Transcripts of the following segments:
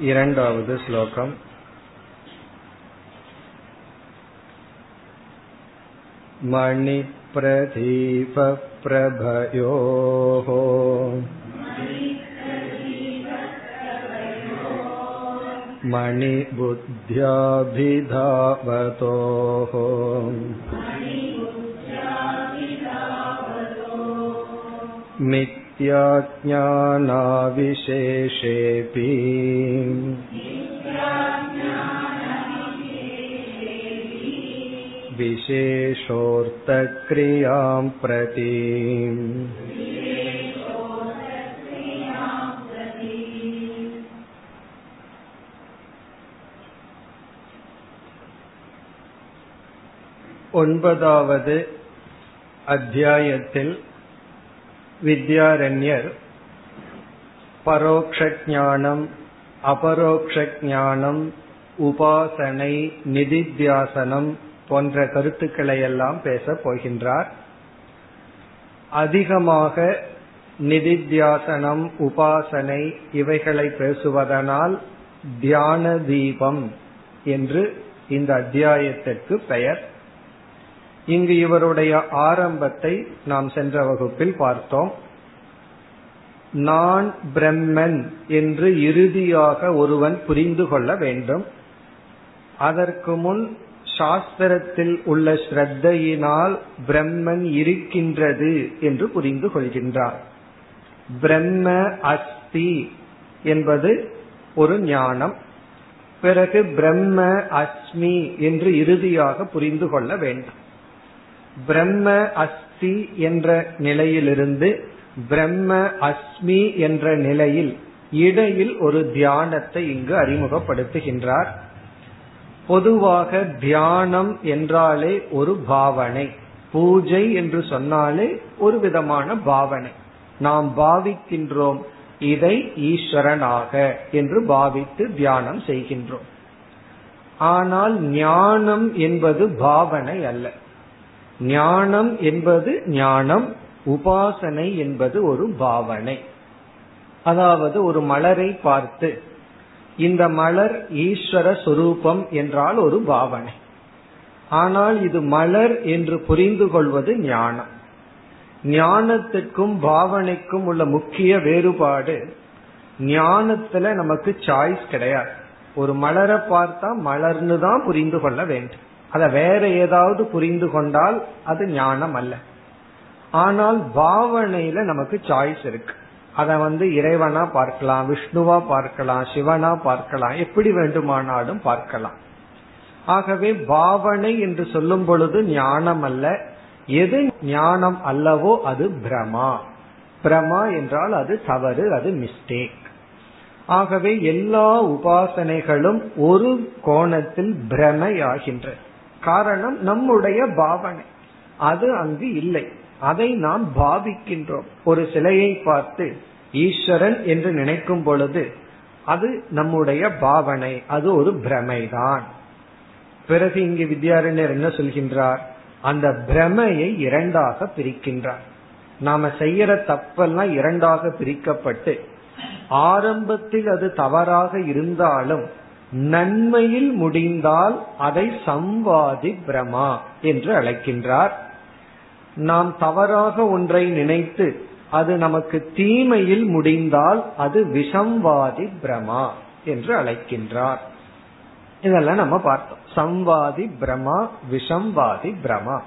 இரண்டாவது श्लोकम् मणिप्रदीपप्रभयोः मणिबुद्ध्याभिधावतोः मिथ्याज्ञानाविशेषेऽपि विशेषोऽर्थक्रियां प्रति ஒன்பதாவது அத்தியாயத்தில் வித்யாரண்யர். பரோக்ஷானம் அபரோக்ஷானம் உபாசனை நிதித்தியாசனம் போன்ற கருத்துக்களை எல்லாம் பேசப் போகின்றார். அதிகமாக நிதித்தியாசனம் உபாசனை இவைகளை பேசுவதனால் தியான தீபம் என்று இந்த அத்தியாயத்திற்கு பெயர். இங்கு இவருடைய ஆரம்பத்தை நாம் சென்ற வகுப்பில் பார்த்தோம். நான் பிரம்மன் என்று இறுதியாக ஒருவன் புரிந்து கொள்ள வேண்டும். அதற்கு முன் சாஸ்திரத்தில் உள்ள ஸ்ரத்தையினால் பிரம்மன் இருக்கின்றது என்று புரிந்து கொள்கின்றார். பிரம்ம அஸ்தி என்பது ஒரு ஞானம். பிறகு பிரம்ம அஸ்மி என்று இறுதியாக புரிந்து கொள்ள வேண்டும். பிரம்ம அஸ்தி என்ற நிலையிலிருந்து பிரம்ம அஸ்மி என்ற நிலையில் இடையில் ஒரு தியானத்தை இங்கு அறிமுகப்படுத்துகின்றார். பொதுவாக தியானம் என்றாலே ஒரு பாவனை பூஜை என்று சொன்னாலே ஒரு விதமான பாவனை. நாம் பாவிக்கின்றோம் இதை ஈஸ்வரனாக என்று பாவித்து தியானம் செய்கின்றோம். ஆனால் ஞானம் என்பது பாவனை அல்ல. ஞானம் என்பது ஞானம் உபாசனை என்பது ஒரு பாவனை. அதாவது ஒரு மலரை பார்த்து இந்த மலர் ஈஸ்வர சொரூபம் என்றால் ஒரு பாவனை. ஆனால் இது மலர் என்று புரிந்து கொள்வது ஞானம். ஞானத்துக்கும் பாவனைக்கும் உள்ள முக்கிய வேறுபாடு ஞானத்துல நமக்கு சாய்ஸ் கிடையாது. ஒரு மலரை பார்த்தா மலர்னு தான் புரிந்து கொள்ள வேண்டும். அத வேற ஏதாவது புரிந்து கொண்டால் அது ஞானம் அல்ல ஆனால் பாவனையில நமக்கு சாய்ஸ் இருக்கு. அத வந்து இறைவனா பார்க்கலாம் விஷ்ணுவா பார்க்கலாம் சிவனா பார்க்கலாம் எப்படி வேண்டுமானாலும் பார்க்கலாம். ஆகவே பாவனை என்று சொல்லும் பொழுது ஞானம் அல்ல எது ஞானம் அல்லவோ அது பிரமா. பிரமா என்றால் அது தவறு அது மிஸ்டேக் ஆகவே எல்லா உபாசனைகளும் ஒரு கோணத்தில் பிரமையாகின்றது காரணம் நம்முடைய பாவனை. அது அங்கு இல்லை. அதை நாம் பாவிக்கின்றோம். ஒரு சிலையை பார்த்து ஈஸ்வரன் என்று நினைக்கும் பொழுது அது நம்முடைய பாவனை. அது ஒரு பிரமைதான். பிறகு இங்கு வித்யாரண்யர் என்ன சொல்கின்றார்? அந்த பிரமையை இரண்டாக பிரிக்கின்றார். நாம செய்யற தப்பெல்லாம் இரண்டாக பிரிக்கப்பட்டு ஆரம்பத்தில் அது தவறாக இருந்தாலும் நன்மையில் முடிந்தால் அதை சம்வாதி பிரமா என்று அழைக்கின்றார். நாம் தவறாக ஒன்றை நினைத்து அது நமக்கு தீமையில் முடிந்தால் அது விஷம்வாதி பிரமா என்று அழைக்கின்றார். இதெல்லாம் நம்ம பார்த்தோம். சம்வாதி பிரமா விஷம்வாதி பிரமா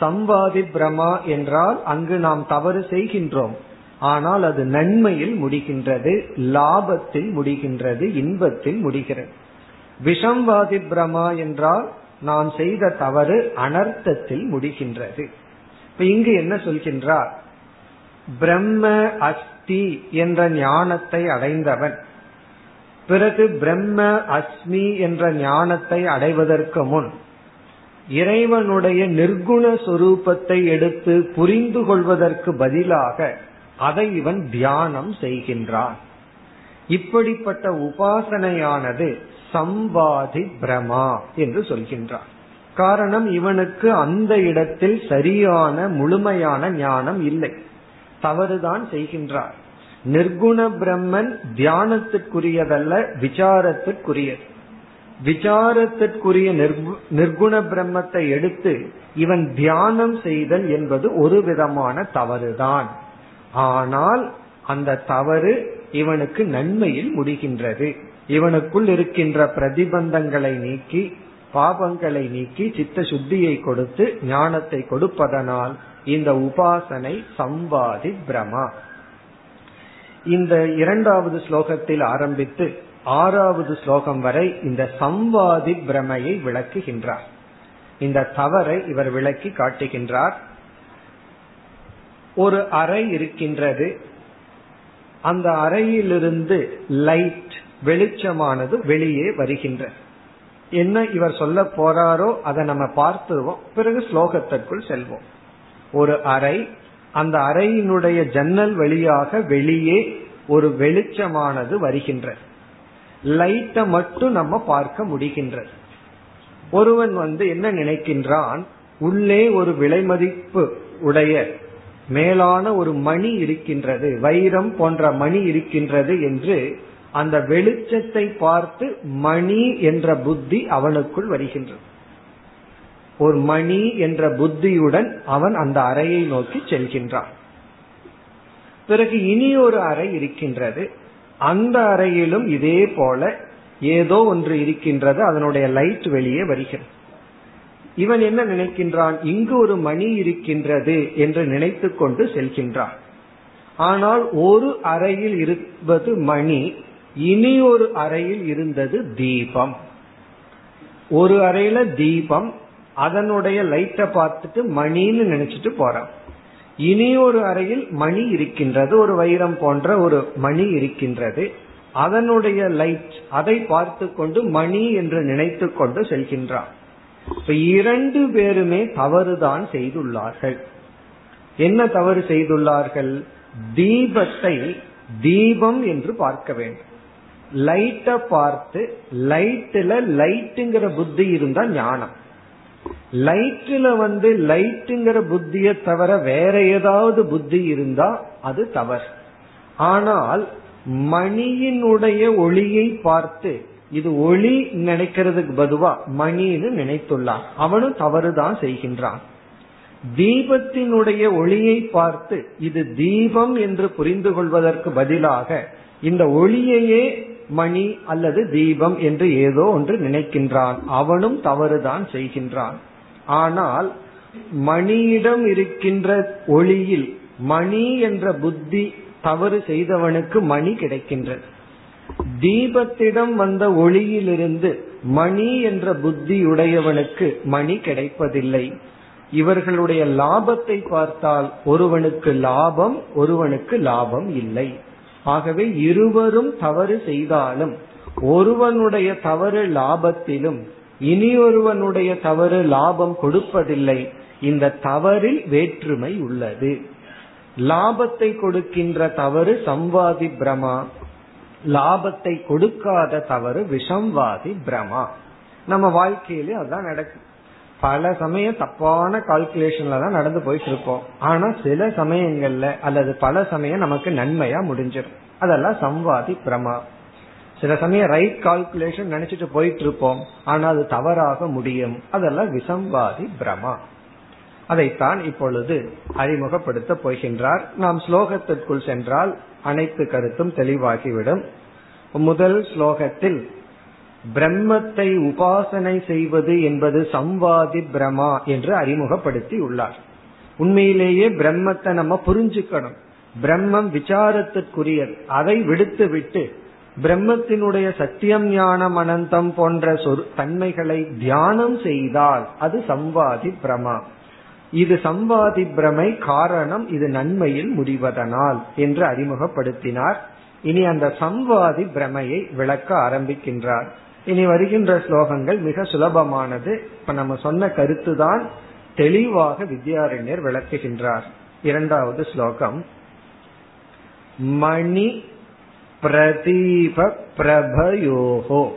சம்வாதி பிரமா என்றால் அங்கு நாம் தவறு செய்கின்றோம். ஆனால் அது நன்மையில் முடிகின்றது லாபத்தில் முடிகின்றது இன்பத்தில் முடிகிறது. விஷம்வாதி பிரமா என்றால் நாம் செய்த தவறு அனர்த்தத்தில் முடிகின்றது. இப்ப இங்கு என்ன சொல்கின்றார்? பிரம்ம அஸ்தி என்ற ஞானத்தை அடைந்தவன். பிறகு பிரம்ம அஸ்மி என்ற ஞானத்தை அடைவதற்கு முன் இறைவனுடைய நிர்குண சொரூபத்தை எடுத்து புரிந்து கொள்வதற்கு பதிலாக அதை இவன் தியானம் செய்கின்றான். இப்படிப்பட்ட உபாசனையானது சம்பாதி பிரமா என்று சொல்கின்றான். காரணம் இவனுக்கு அந்த இடத்தில் சரியான முழுமையான ஞானம் இல்லை. தவறுதான் செய்கின்றார். நிர்குண பிரம்மன் தியானத்திற்குரியதல்ல விசாரத்திற்குரியது விசாரத்திற்குரிய நிர்குண பிரம்மத்தை எடுத்து இவன் தியானம் செய்தல் என்பது ஒரு விதமான தவறுதான். ஆனால் அந்த தவறு இவனுக்கு நன்மையில் முடிகின்றது. இவனுக்குள் இருக்கின்ற பிரதிபந்தங்களை நீக்கி பாபங்களை நீக்கி சித்த சுத்தியை கொடுத்து ஞானத்தை கொடுப்பதனால் இந்த உபாசனை சம்பாதி பிரமா. இந்த இரண்டாவது ஸ்லோகத்தில் ஆரம்பித்து ஆறாவது ஸ்லோகம் வரை இந்த சம்வாதி பிரமையை விளக்குகின்றார். இந்த தவறை இவர் விளக்கி காட்டுகின்றார். ஒரு அறை இருக்கின்றது. அந்த அறையிலிருந்து லைட் வெளிச்சமானது வெளியே வருகின்றது என்ன இவர் சொல்ல போறாரோ அதை நம்ம பார்த்துருவோம். பிறகு ஸ்லோகத்திற்குள் செல்வோம். ஒரு அறை அந்த அறையினுடைய ஜன்னல் வழியாக வெளியே ஒரு வெளிச்சமானது வருகின்றது லைட்டை மட்டும் நம்ம பார்க்க முடிகின்றது ஒருவன் வந்து என்ன நினைக்கின்றான்? உள்ளே ஒரு விலைமதிப்பு உடைய மேலான ஒரு மணி இருக்கின்றது வைரம் போன்ற மணி இருக்கின்றது என்று அந்த வெளிச்சத்தை பார்த்து மணி என்ற புத்தி அவனுக்குள் வருகின்றது. ஒரு மணி என்ற புத்தியுடன் அவன் அந்த அறையை நோக்கி செல்கின்றான். பிறகு இனி ஒரு அறை இருக்கின்றது. அந்த அறையிலும் இதே போல ஏதோ ஒன்று இருக்கின்றது. அதனுடைய லைட் வெளியே வருகிறது. இவன் என்ன நினைக்கின்றான்? இங்கு ஒரு மணி இருக்கின்றது என்று நினைத்து கொண்டு செல்கின்றான். ஆனால் ஒரு அறையில் இருப்பது மணி இனி ஒரு அறையில் இருந்தது தீபம். ஒரு அறையில தீபம் அதனுடைய லைட்டை பார்த்துட்டு மணின்னு நினைச்சிட்டு போறான். இனி ஒரு அறையில் மணி இருக்கின்றது ஒரு வைரம் போன்ற ஒரு மணி இருக்கின்றது. அதனுடைய லைட் அதை பார்த்து கொண்டு மணி என்று நினைத்து கொண்டு செல்கின்றான். இப்ப இரண்டு பேருமே தவறுதான் செய்துள்ளார்கள். என்ன தவறு செய்துள்ளார்கள்? தீபத்தை தீபம் என்று பார்க்க வேண்டும். லைட்டை பார்த்து லைட்ல லைட்டுங்கிற புத்தி இருந்தா ஞானம். லைட்ல வந்து லைட்டுங்கிற புத்திய தவிர வேற ஏதாவது புத்தி இருந்தா அது தவறு. ஆனால் மணியினுடைய ஒளியை பார்த்து இது ஒளி நினைக்கிறதுக்கு பதுவா மணின்னு நினைத்துள்ளான். அவனும் தவறுதான் செய்கின்றான். தீபத்தினுடைய ஒளியை பார்த்து இது தீபம் என்று புரிந்து கொள்வதற்கு பதிலாக இந்த ஒளியையே மணி அல்லது தீபம் என்று ஏதோ ஒன்று நினைக்கின்றான். அவனும் தவறுதான் செய்கின்றான். ஆனால் மணியிடம் இருக்கின்ற ஒளியில் மணி என்ற புத்தி தவறு செய்தவனுக்கு மணி கிடைக்கின்றது. தீபத்திடம் வந்த ஒளியிலிருந்து மணி என்ற புத்தியுடையவனுக்கு மணி கிடைப்பதில்லை. இவர்களுடைய லாபத்தை பார்த்தால் ஒருவனுக்கு லாபம் ஒருவனுக்கு லாபம் இல்லை. ஆகவே இருவரும் தவறு செய்தாலும் ஒருவனுடைய தவறு லாபத்திலும் இனி ஒருவனுடைய தவறு லாபம் கொடுப்பதில்லை. இந்த தவறில் வேற்றுமை உள்ளது. லாபத்தை கொடுக்கின்ற தவறு சம்வாதி பிரமா லாபத்தை கொடுக்காத தவறு விஷம்வாதி பிரமா. நம்ம வாழ்க்கையில அதுதான் நடக்கும் பல சமயம் தப்பான கால்குலேஷன்ல தான் நடந்து போயிட்டு இருப்போம் ஆனா சில சமயங்கள்ல அல்லது பல சமயம் நமக்கு நன்மையா முடிஞ்சிடும். அதெல்லாம் சம்வாதி பிரமா. சில சமயம் ரைட் கால்குலேஷன் நினைச்சிட்டு போயிட்டு இருப்போம் ஆனா அது தவறாக முடியும். அதெல்லாம் விசம்வாதி பிரமா. அதைத்தான் இப்பொழுது அறிமுகப்படுத்த போகின்றார். நாம் ஸ்லோகத்திற்குள் சென்றால் அனைத்து கருத்தும் தெளிவாகிவிடும். முதல் ஸ்லோகத்தில் பிரம்மத்தை உபாசனை செய்வது என்பது சம்வாதி பிரமா என்று அறிமுகப்படுத்தி உள்ளார் உண்மையிலேயே பிரம்மத்தை நம்ம புரிஞ்சுக்கணும். பிரம்மம் விசாரத்திற்குரியது. அதை விடுத்து விட்டு பிரம்மத்தினுடைய சத்தியம் ஞானம் அனந்தம் போன்ற தன்மைகளை தியானம் செய்தால் அது சம்வாதி பிரமா. இது சம்வாதி பிரமை காரணம் இது நன்மையில் முடிவதனால் என்று அறிமுகப்படுத்தினார். இனி அந்த சம்வாதி பிரமையை விளக்க ஆரம்பிக்கின்றார். இனி வருகின்ற ஸ்லோகங்கள் மிக சுலபமானது. இப்ப நம்ம சொன்ன கருத்துதான் தெளிவாக வித்யாரண்யர் விளக்குகின்றார். இரண்டாவது ஸ்லோகம். மணி பிரதீப பிரபயோகோ.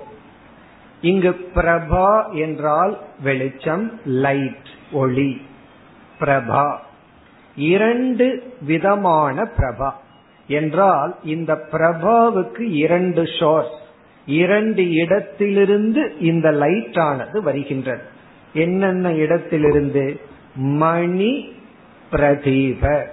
இங்கு பிரபா என்றால் வெளிச்சம் லைட் ஒளி. பிரபா. இரண்டு விதமான பிரபா. என்றால் இந்த பிரபாவுக்கு இரண்டு ஷோர்ஸ் இரண்டு இடத்திலிருந்து இந்த லைட் ஆனது வருகின்றது. என்னென்ன இடத்திலிருந்து? மணி பிரதீப.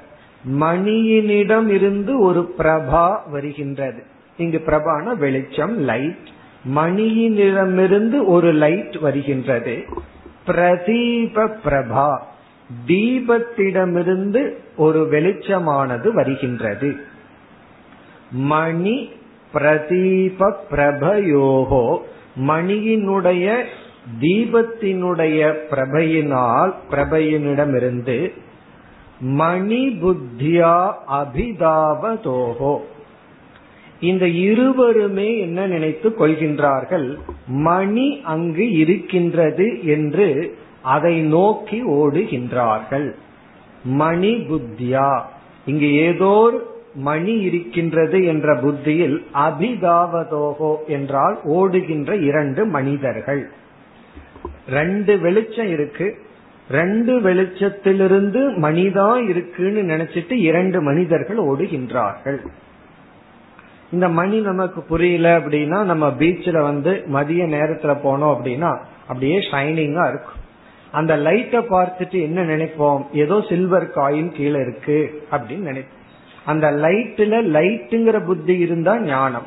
மணியினிடம் இருந்து ஒரு பிரபா வருகின்றது. இங்கு பிரபான வெளிச்சம் லைட் மணியினிடமிருந்து ஒரு லைட் வருகின்றது. பிரதீப பிரபா. தீபத்திடமிருந்து ஒரு வெளிச்சமானது வருகின்றது. மணி பிரதீப பிரபயோகோ. மணியினுடைய தீபத்தினுடைய பிரபையினால் பிரபையினிடமிருந்து மணி புத்தியா அபிதாவதோகோ. இந்த இருவருமே என்ன நினைத்து கொள்கின்றார்கள்? மணி அங்கு இருக்கின்றது என்று அதை நோக்கி ஓடுகின்றார்கள். மணி புத்தியா. இங்கு ஏதோ மணி இருக்கின்றது என்ற புத்தியில் அபிதாவதோகோ என்றால் ஓடுகின்ற இரண்டு மனிதர்கள். ரெண்டு வெளிச்சம் இருக்கு. ரெண்டு வெளிச்சத்திலிருந்து மணிதான் இருக்குன்னு நினைச்சிட்டு இரண்டு மனிதர்கள் ஓடுகின்றார்கள். இந்த மணி நமக்கு புரியல அப்படின்னா நம்ம பீச்ல வந்து மதிய நேரத்துல போனோம் அப்படின்னா அப்படியே ஷைனிங்கா இருக்கும். அந்த லைட்டை பார்த்துட்டு என்ன நினைப்போம்? ஏதோ சில்வர் காயின் கீழே இருக்கு அப்படின்னு நினைப்போம். அந்த லைட்ல லைட்டுங்கிற புத்தி இருந்தா ஞானம்.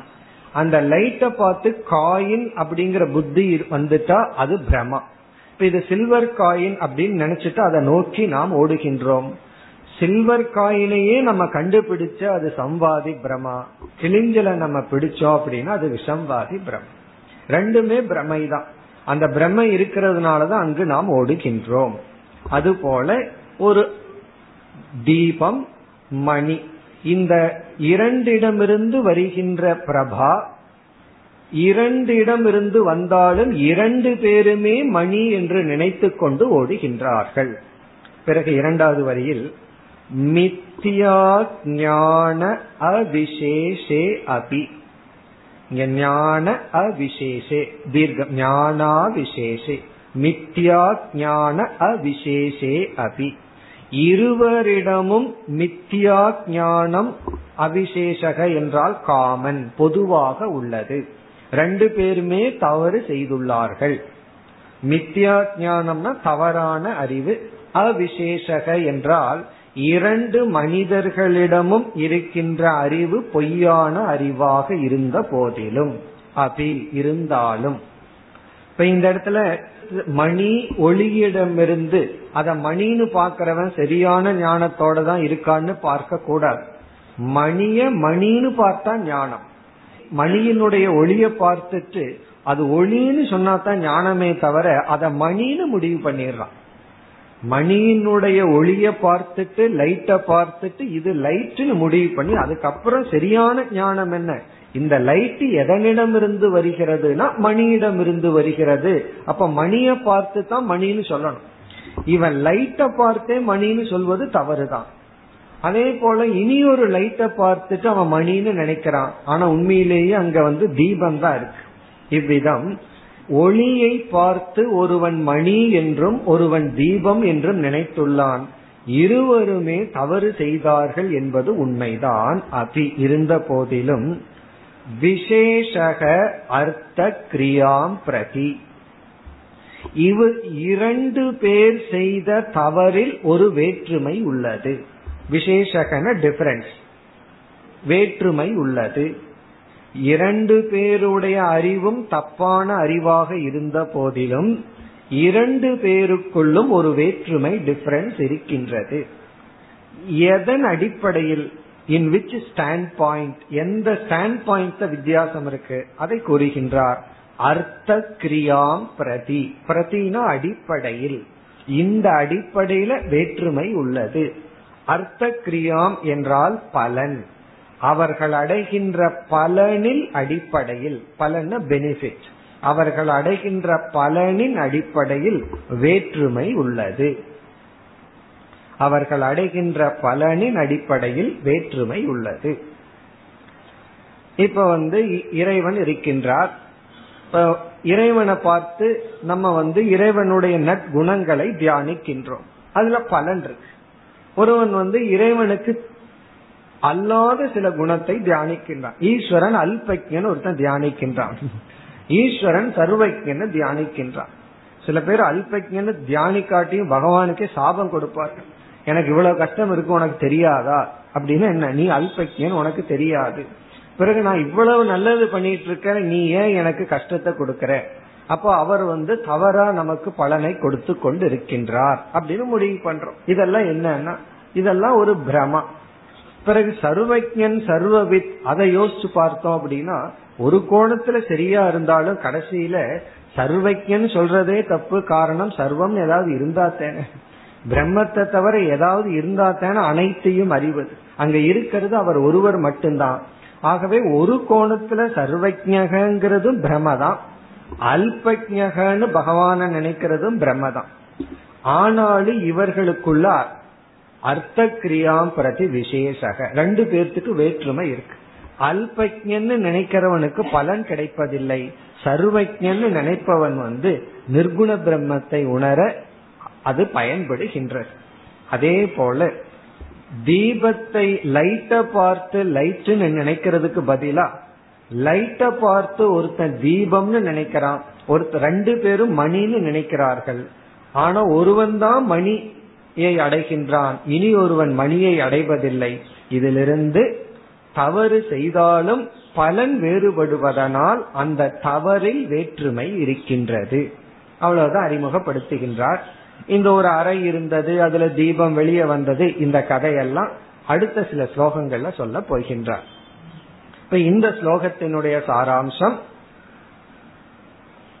அந்த லைட்டை பார்த்து காயின் அப்படிங்கிற புத்தி வந்துட்டா அது பிரமா இப்ப இது சில்வர் காயின் அப்படின்னு நினைச்சிட்டு அதை நோக்கி நாம் ஓடுகின்றோம். சில்வர் காயினையே நம்ம கண்டுபிடிச்ச அது சம்வாதி பிரமா கிளிஞ்சல நம்ம பிடிச்சோம் அப்படின்னா அது விஷம்வாதி பிரம ரெண்டுமே பிரமை தான் அந்த பிரம்மை இருக்கிறதுனாலதான் அங்கு நாம் ஓடுகின்றோம். அதுபோல ஒரு தீபம் மணி இந்த இரண்டிடமிருந்து வருகின்ற பிரபா இரண்டு இடமிருந்து வந்தாலும் இரண்டு பேருமே மணி என்று நினைத்து கொண்டு ஓடுகின்றார்கள். பிறகு இரண்டாவது வரியில் மித்தியா ஞான அவிசேஷே அபி. ஞான அவிசேஷே தீர்க்க ஞானா விசேஷே மித்யா ஞான அவிசேஷே அபி. இருவரிடமும் மித்யா ஞானம் அவிசேஷக என்றால் காமன் பொதுவாக உள்ளது. ரெண்டு பேருமே தவறு செய்துள்ளார்கள். மித்யா ஞானம்னா தவறான அறிவு அவிசேஷக என்றால் இரண்டு மனிதர்களிடமும் இருக்கின்ற அறிவு பொய்யான அறிவாக இருந்த போதிலும் அபி இருந்தாலும். இப்ப இந்த இடத்துல மணி ஒளியிடமிருந்து அத மணின்னு பாக்கிறவன் சரியான ஞானத்தோட தான் இருக்கான்னு பார்க்க கூடாது. மணிய மணின்னு பார்த்தா ஞானம். மணியினுடைய ஒளிய பார்த்துட்டு அது ஒளின்னு சொன்னா தான் ஞானமே தவிர அத மணின்னு முடிவு பண்ணிடுறான். மணியினுடைய ஒளிய பார்த்துட்டு லைட்ட பார்த்துட்டு இது லைட்னு முடிவு பண்ணி அதுக்கப்புறம் சரியான ஞானம் என்ன? இந்த லைட் எதனிடம் இருந்து வருகிறதுனா மணியிடம் இருந்து வருகிறது. அப்ப மணிய பார்த்து தான் மணின்னு சொல்லணும். இவன் லைட்ட பார்த்தே மணின்னு சொல்வது தவறுதான். அதே போல இனி ஒரு லைட்டை பார்த்துட்டு அவன் மணின்னு நினைக்கிறான். ஆனா உண்மையிலேயே அங்க வந்து தீபம் தான் இருக்கு. இவ்விதம் ஒளியை பார்த்து ஒருவன் மணி என்றும் ஒருவன் தீபம் என்றும் நினைத்துள்ளான். இருவருமே தவறு செய்தார்கள் என்பது உண்மைதான். அபி இருந்த போதிலும் விசேஷக அர்த்த கிரியாம் பிரதி. இவர் இரண்டு பேர் செய்த தவறில் ஒரு வேற்றுமை உள்ளது. விசேஷகன டிஃபரன்ஸ் வேற்றுமை உள்ளது. இரண்டு பேருடைய அறிவும் தப்பான அறிவாக இருந்த போதிலும் இரண்டு பேருக்குள்ளும் ஒரு வேற்றுமை டிஃபரன்ஸ் இருக்கின்றது. எதன் அடிப்படையில் இன் விச் ஸ்டாண்ட் பாயிண்ட் எந்த ஸ்டாண்ட் பாயிண்ட் வித்தியாசம் இருக்கு? அதை கூறுகின்றார் அர்த்த கிரியாம் பிரதி. பிரதினா அடிப்படையில். இந்த அடிப்படையில வேற்றுமை உள்ளது. அர்த்த கிரியாம் என்றால் பலன். அவர்கள் அடைகின்ற பலனில் அடிப்படையில் பலன பெனிஃபிட் அவர்கள் அடைகின்ற பலனின் அடிப்படையில் வேற்றுமை உள்ளது. அவர்கள் அடைகின்ற பலனின் அடிப்படையில் வேற்றுமை உள்ளது. இப்ப வந்து இறைவன் இருக்கின்றார். இறைவனை பார்த்து நம்ம வந்து இறைவனுடைய நற்குணங்களை தியானிக்கின்றோம். அதுல பலன் இருக்கு. ஒருவன் வந்து இறைவனுக்கு அல்லாத சில குணத்தை தியானிக்கின்றான். ஈஸ்வரன் அல்பக்யன் ஒருத்தன் தியானிக்கின்றான். ஈஸ்வரன் சர்வஜன்னு தியானிக்கின்றான். சில பேர் அல்பக்யன்னு தியானிக்காட்டியும் பகவானுக்கே சாபம் கொடுப்பார்கள். எனக்கு இவ்வளவு கஷ்டம் இருக்கு உனக்கு தெரியாதா? அப்படின்னு என்ன நீ அல்பக்யன் உனக்கு தெரியாது. பிறகு நான் இவ்வளவு நல்லது பண்ணிட்டு இருக்கேன் நீ ஏன் எனக்கு கஷ்டத்தை கொடுக்கற? அப்போ அவர் வந்து தவறா நமக்கு பலனை கொடுத்து கொண்டு இருக்கின்றார் அப்படின்னு முடிவு பண்றோம். இதெல்லாம் என்னன்னா இதெல்லாம் ஒரு பிரமா. பிறகு சர்வஜன் சர்வவித் அதை யோசிச்சு பார்த்தோம் அப்படின்னா ஒரு கோணத்துல சரியா இருந்தாலும் கடைசியில சர்வஜன் சொல்றதே தப்பு காரணம் சர்வம் ஏதாவது இருந்தா தானே. பிரம்மத்தை தவிர ஏதாவது இருந்தா தானே அனைத்தையும் அறிவது. அங்க இருக்கிறது அவர் ஒருவர் மட்டும்தான். ஆகவே ஒரு கோணத்துல சர்வஜகங்கிறதும் பிரமதான் அல்பஜகன்னு பகவான நினைக்கிறதும் பிரம்மதான். ஆனாலும் இவர்களுக்குள்ள அர்த்த கிரியாம் பிரதி விசேஷக. ரெண்டு பேர்த்துக்கு வேற்றுமை இருக்கு. அல்பஜன்னு நினைக்கிறவனுக்கு பலன் கிடைப்பதில்லை. சர்வஜன்னு நினைப்பவன் வந்து நிர்குண பிரம்மத்தை உணர அது பயன்படுகின்றது. அதே போல தீபத்தை லைட்ட பார்த்து லைட்டுன்னு நினைக்கிறதுக்கு பதிலா லைட்ட பார்த்து ஒருத்தன் தீபம்னு நினைக்கிறான். ஒருத்தர் ரெண்டு பேரும் மணின்னு நினைக்கிறார்கள். ஆனா ஒருவன் தான் மணி அடைகின்றான். இனி ஒருவன் மணியை அடைவதில்லை. இதிலிருந்து தவறு செய்தாலும் பலன் வேறுபடுவதனால் அந்த தவறில் வேற்றுமை இருக்கின்றது. அவ்வளவுதான் அறிமுகப்படுத்துகின்றார். இந்த ஒரு அறை இருந்தது அதுல தீபம் வெளியே வந்தது இந்த கதையெல்லாம் அடுத்த சில ஸ்லோகங்கள்ல சொல்ல போகின்றார். இப்ப இந்த ஸ்லோகத்தினுடைய சாராம்சம்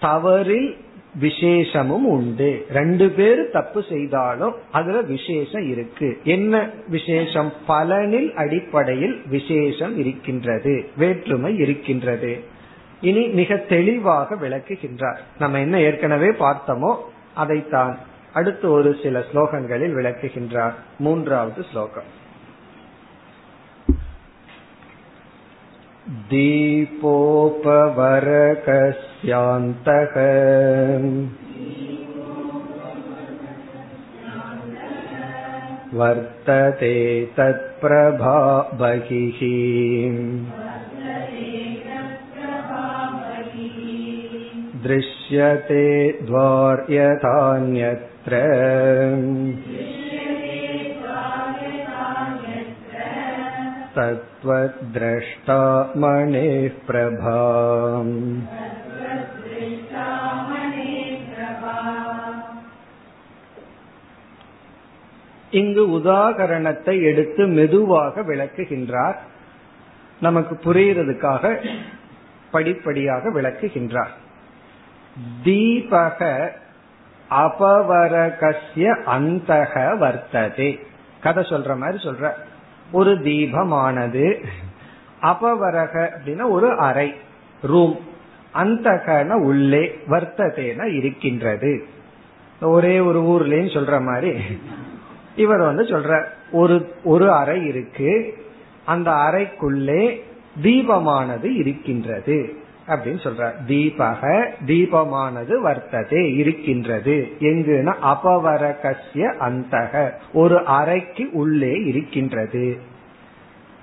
தவறில் விசேஷமும் உண்டு. ரெண்டு பேர் தப்பு செய்தாலும் அதுல விசேஷம் இருக்கு. என்ன விசேஷம்? பலனில் அடிப்படையில் விசேஷம் இருக்கின்றது வேற்றுமை இருக்கின்றது. இனி மிக தெளிவாக விளக்குகின்றார். நம்ம என்ன ஏற்கனவே பார்த்தோமோ அதைத்தான் அடுத்து ஒரு சில ஸ்லோகங்களில் விளக்குகின்றார். மூன்றாவது ஸ்லோகம். दीपोपवरकस्यान्तः वर्तते तत्प्रभा बहिः दृश्यते द्वार्यथान्यत्र तत्त्वद्रष्टा मणेः प्रभा இங்கு உதாகரணத்தை எடுத்து மெதுவாக விளக்குகின்றார். நமக்கு புரிகிறதுக்காக படிப்படியாக விளக்குகின்றார். தீபக அபவரகசிய அந்தக வர்த்ததே. கதை சொல்ற மாதிரி சொல்ற. ஒரு தீபமானது அபவரக அப்படின்னா ஒரு அறை ரூம் அந்தகன உள்ளே வர்த்ததேன இருக்கின்றது. ஒரே ஒரு ஊர்லன்னு சொல்ற மாதிரி. இவர் வந்து சொல்ற ஒரு ஒரு அறை இருக்கு அந்த அறைக்குள்ளே தீபமானது இருக்கின்றது அப்படின்னு சொல்ற தீபக தீபமானது வர்த்ததே இருக்கின்றது. எங்குன்னா அபவரகசிய அந்தக ஒரு அறைக்கு உள்ளே இருக்கின்றது.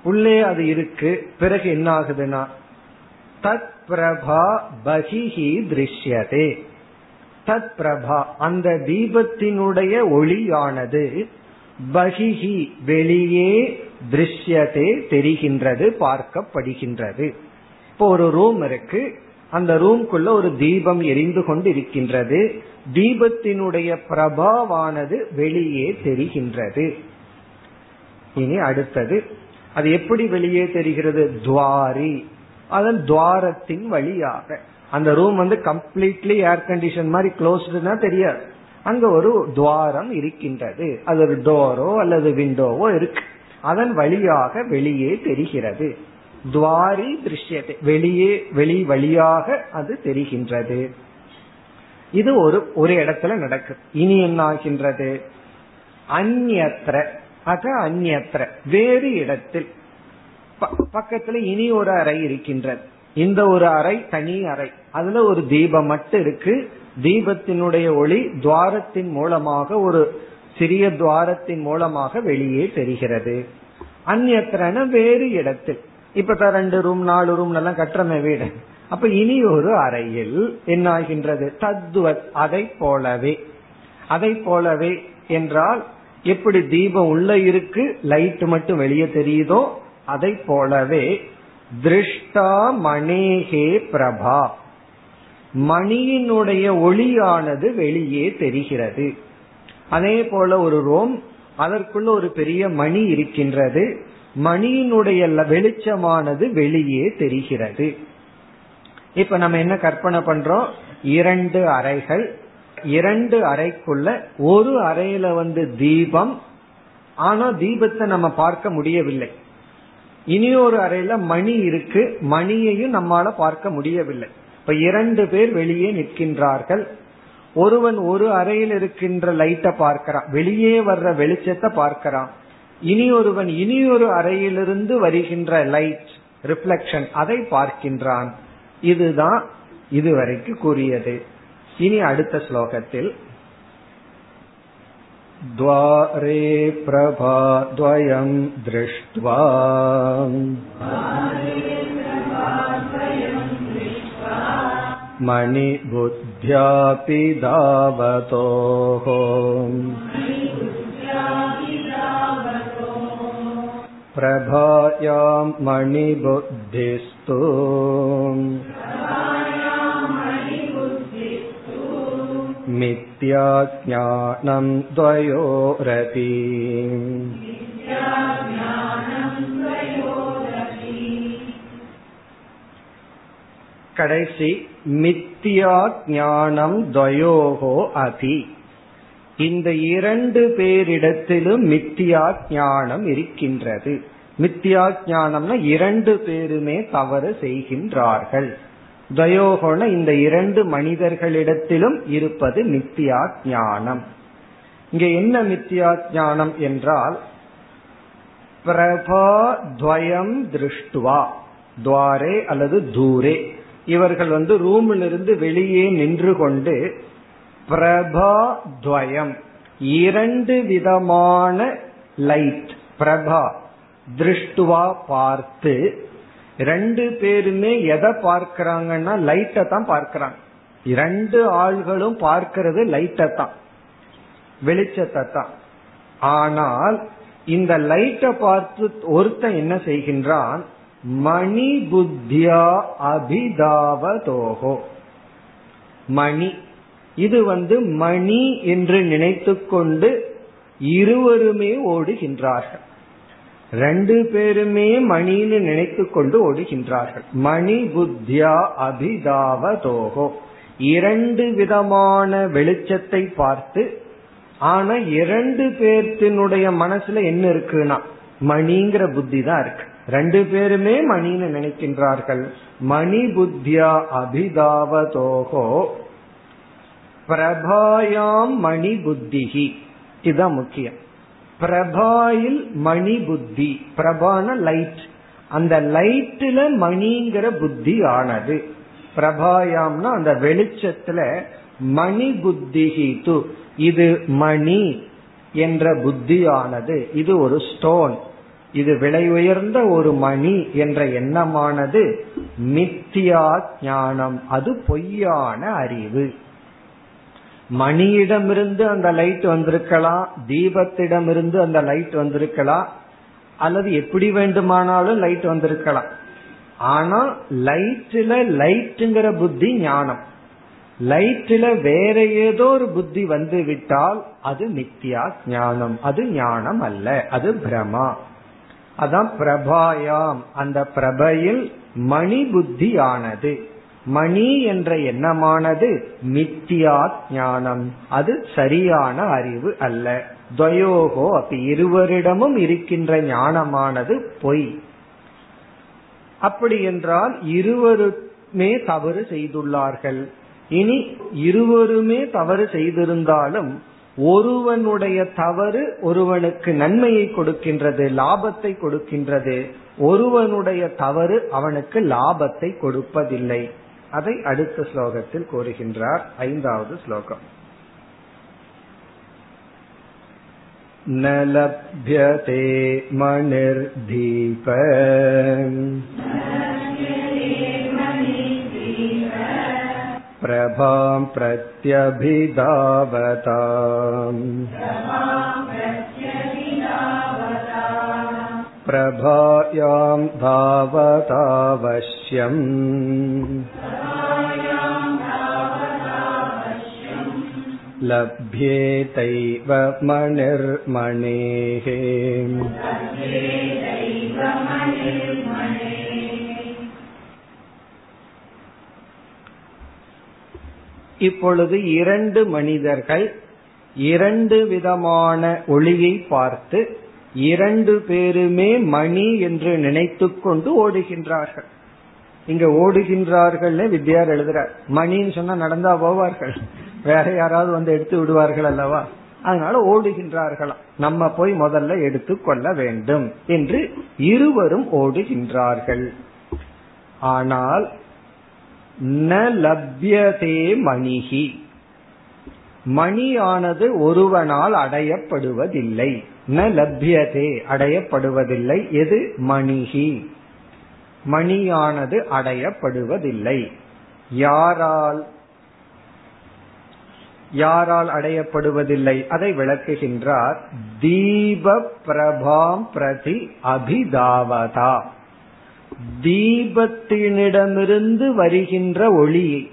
உள்ளே அது இருக்கு பிறகு என்ன ஆகுதுன்னா தத் பிரபா பகிஹி திருஷ்யதே. தத் பிரபா அந்த தீபத்தினுடைய ஒளியானது பகிஹி வெளியே திருஷ்யதே தெரிகின்றது பார்க்கப்படுகின்றது. இப்போ ஒரு ரூம் இருக்கு. அந்த ரூம்குள்ள ஒரு தீபம் எரிந்து கொண்டு இருக்கின்றது தீபத்தினுடைய பிரபாவானது வெளியே தெரிகின்றது. இனி அடுத்தது அது எப்படி வெளியே தெரிகிறது? துவாரி. அதன் துவாரத்தின் வழியாக. அந்த ரூம் வந்து கம்ப்ளீட்லி ஏர் கண்டிஷன் மாதிரி க்ளோஸ்டுனா தெரியாது. அங்க ஒரு துவாரம் இருக்கின்றது. அது ஒரு டோரோ அல்லது விண்டோவோ இருக்கு. அதன் வழியாக வெளியே தெரிகிறது. துவாரி திருஷ்யத்தை. வெளியே வெளி வழியாக அது தெரிகின்றது. இது ஒரு ஒரு இடத்துல நடக்கும் இனி என்ன ஆகின்றது அந்நத்திர அக அந்நத்திர வேறு இடத்தில். பக்கத்துல இனி ஒரு அறை இருக்கின்றது. இந்த ஒரு அறை தனி அறை. அதுல ஒரு தீபம் மட்டும் இருக்கு. தீபத்தினுடைய ஒளி துவாரத்தின் மூலமாக ஒரு சிறிய துவாரத்தின் மூலமாக வெளியே தெரிகிறது. அந்நத்திரன வேறு இடத்தில். இப்ப ரெண்டு ரூம் நாலு ரூம் எல்லாம் கட்டுறமே வீடு. அப்ப இனி ஒரு அறையில் என்ன ஆகின்றது தத்துவத் அதை போலவே. அதை போலவே என்றால் எப்படி தீபம் உள்ள இருக்கு லைட் மட்டும் வெளியே தெரியுதோ? அதை போலவே திருஷ்டா மணேகே பிரபா. மணியினுடைய ஒளியானது வெளியே தெரிகிறது. அதே போல ஒரு ரோம் அதற்குள்ள ஒரு பெரிய மணி இருக்கின்றது. மணியினுடைய வெளிச்சமானது வெளியே தெரிகிறது. இப்ப நம்ம என்ன கற்பனை பண்றோம்? இரண்டு அறைகள். இரண்டு அறைக்குள்ள ஒரு அறையில வந்து தீபம். ஆனா தீபத்தை நம்ம பார்க்க முடியவில்லை. இனி ஒரு அறையில மணி இருக்கு. மணியையும் நம்மால பார்க்க முடியவில்லை. இப்ப இரண்டு பேர் வெளியே நிற்கின்றார்கள் ஒருவன் ஒரு அறையில் இருக்கின்ற லைட்டை பார்க்கிறான் வெளியே வர்ற வெளிச்சத்தை பார்க்கிறான் இனி ஒருவன் இனி ஒரு அறையிலிருந்து வருகின்ற லைட் ரிஃப்ளெக்ஷன் அதை பார்க்கின்றான் இதுதான் இதுவரைக்கு கூறியது இனி அடுத்த ஸ்லோகத்தில் द्वारे प्रभाद्वयं दृष्ट्वा मणिबुद्ध्यापि धावतोः प्रभायां मणिबुद्धिस्तु मिथ्याज्ञानं द्वयोरपि கடைசி மித்தியா ஞானம் துவயோகோ அதி. இந்த இரண்டு பேரிடத்திலும் மித்தியா ஞானம் இருக்கின்றது. மித்தியா ஞானம்னா இரண்டு பேருமே தவறு செய்கின்றார்கள். துவயோகோன இந்த இரண்டு மனிதர்களிடத்திலும் இருப்பது மித்தியா ஞானம். இங்க என்ன மித்தியா ஞானம் என்றால் பிரபா துவயம் திருஷ்டுவா துவாரே அல்லது தூரே. இவர்கள் வந்து ரூமில் இருந்து வெளியே நின்று கொண்டு பிரபா துவயம் இரண்டு விதமான லைட் பிரபா திருஷ்டுவா பார்த்து ரெண்டு பேருமே எதை பார்க்கிறாங்கன்னா லைட்டை தான் பார்க்கிறாங்க. இரண்டு ஆள்களும் பார்க்கிறது லைட்டை தான் வெளிச்சத்தை தான். ஆனால் இந்த லைட்டை பார்த்து ஒருத்தன் என்ன செய்கின்றான்? மணி புத்தியா அபிதாவதோகோ. மணி. இது வந்து மணி என்று நினைத்துக்கொண்டு இருவருமே ஓடுகின்றார்கள். ரெண்டு பேருமே மணின்னு நினைத்து கொண்டு ஓடுகின்றார்கள். மணி புத்தியா அபிதாவதோகோ. இரண்டு விதமான வெளிச்சத்தை பார்த்து ஆனா இரண்டு பேர்த்தினுடைய மனசுல என்ன இருக்குன்னா மணிங்கிற புத்தி தான் இருக்கு. ரெண்டு பேருமே மணின்னு நினைக்கின்றார்கள். மணி புத்தியா அபிதாவதோகோ பிரபாயாம் மணி புத்திகி இதுதான் முக்கியம். பிரபாயில் மணி புத்தி. பிரபான லைட். அந்த லைட்ல மணிங்கிற புத்தி ஆனது. பிரபாயாம்னா அந்த வெளிச்சத்துல மணி புத்திகி து இது மணி என்ற புத்தியானது. இது ஒரு ஸ்டோன். இது விலை உயர்ந்த ஒரு மணி என்ற எண்ணமானது மித்தியா ஞானம். அது பொய்யான அறிவு. மணியிடமிருந்து அந்த லைட் வந்திருக்கலாம் தீபத்திடமிருந்து அந்த லைட் வந்திருக்கலாம் அல்லது எப்படி வேண்டுமானாலும் லைட் வந்திருக்கலாம். ஆனா லைட்ல லைட்டுங்கிற புத்தி ஞானம். லைட்ல வேற ஏதோ ஒரு புத்தி வந்து விட்டால் அது மித்தியா ஞானம். அது ஞானம் அல்ல அது பிரமா அதான் பிரபாயாம். அந்த பிரபையில் மணி புத்தி ஆனது மணி என்ற எண்ணமானது மித்தியா ஞானம் அது சரியான அறிவு அல்ல. துவயோகோ அப்ப இருவரிடமும் இருக்கின்ற ஞானமானது பொய். அப்படி என்றால் இருவருமே தவறு செய்துள்ளார்கள். இனி இருவருமே தவறு செய்திருந்தாலும் ஒருவனுடைய தவறு ஒருவனுக்கு நன்மையை கொடுக்கின்றது லாபத்தை கொடுக்கின்றது ஒருவனுடைய தவறு அவனுக்கு லாபத்தை கொடுப்பதில்லை அதை அடுத்த ஸ்லோகத்தில் கூறுகின்றார் ஐந்தாவது ஸ்லோகம் न लभ्यते मणिर्दीप प्रभां प्रत्यभिधावता प्रभायां धावतावश्यम् लभ्येतैव मणिर्मणेः இப்பொழுது இரண்டு மனிதர்கள் இரண்டு விதமான ஒளியை பார்த்து இரண்டு பேருமே மணி என்று நினைத்து கொண்டு ஓடுகின்றார்கள். இங்க ஓடுகின்றார்கள் வித்யார் எழுதுறார். மணின்னு சொன்னா நடந்தா போவார்கள். வேற யாராவது வந்து எடுத்து விடுவார்கள் அல்லவா? அதனால ஓடுகின்றார்களாம். நம்ம போய் முதல்ல எடுத்து கொள்ள வேண்டும் என்று இருவரும் ஓடுகின்றார்கள். ஆனால் ந லப்யதே மணிகி மணியானது ஒருவனால் அடையப்படுவதில்லை. ந லப்யதே அடையப்படுவதில்லை. எது? மணிகி மணியானது அடையப்படுவதில்லை. யாரால்? யாரால் அடையப்படுவதில்லை? அதை விளக்குகின்றார். தீப பிரபாம் பிரதி அபிதாவதா. தீபத்தினிடமிருந்து வருகின்ற ஒளியை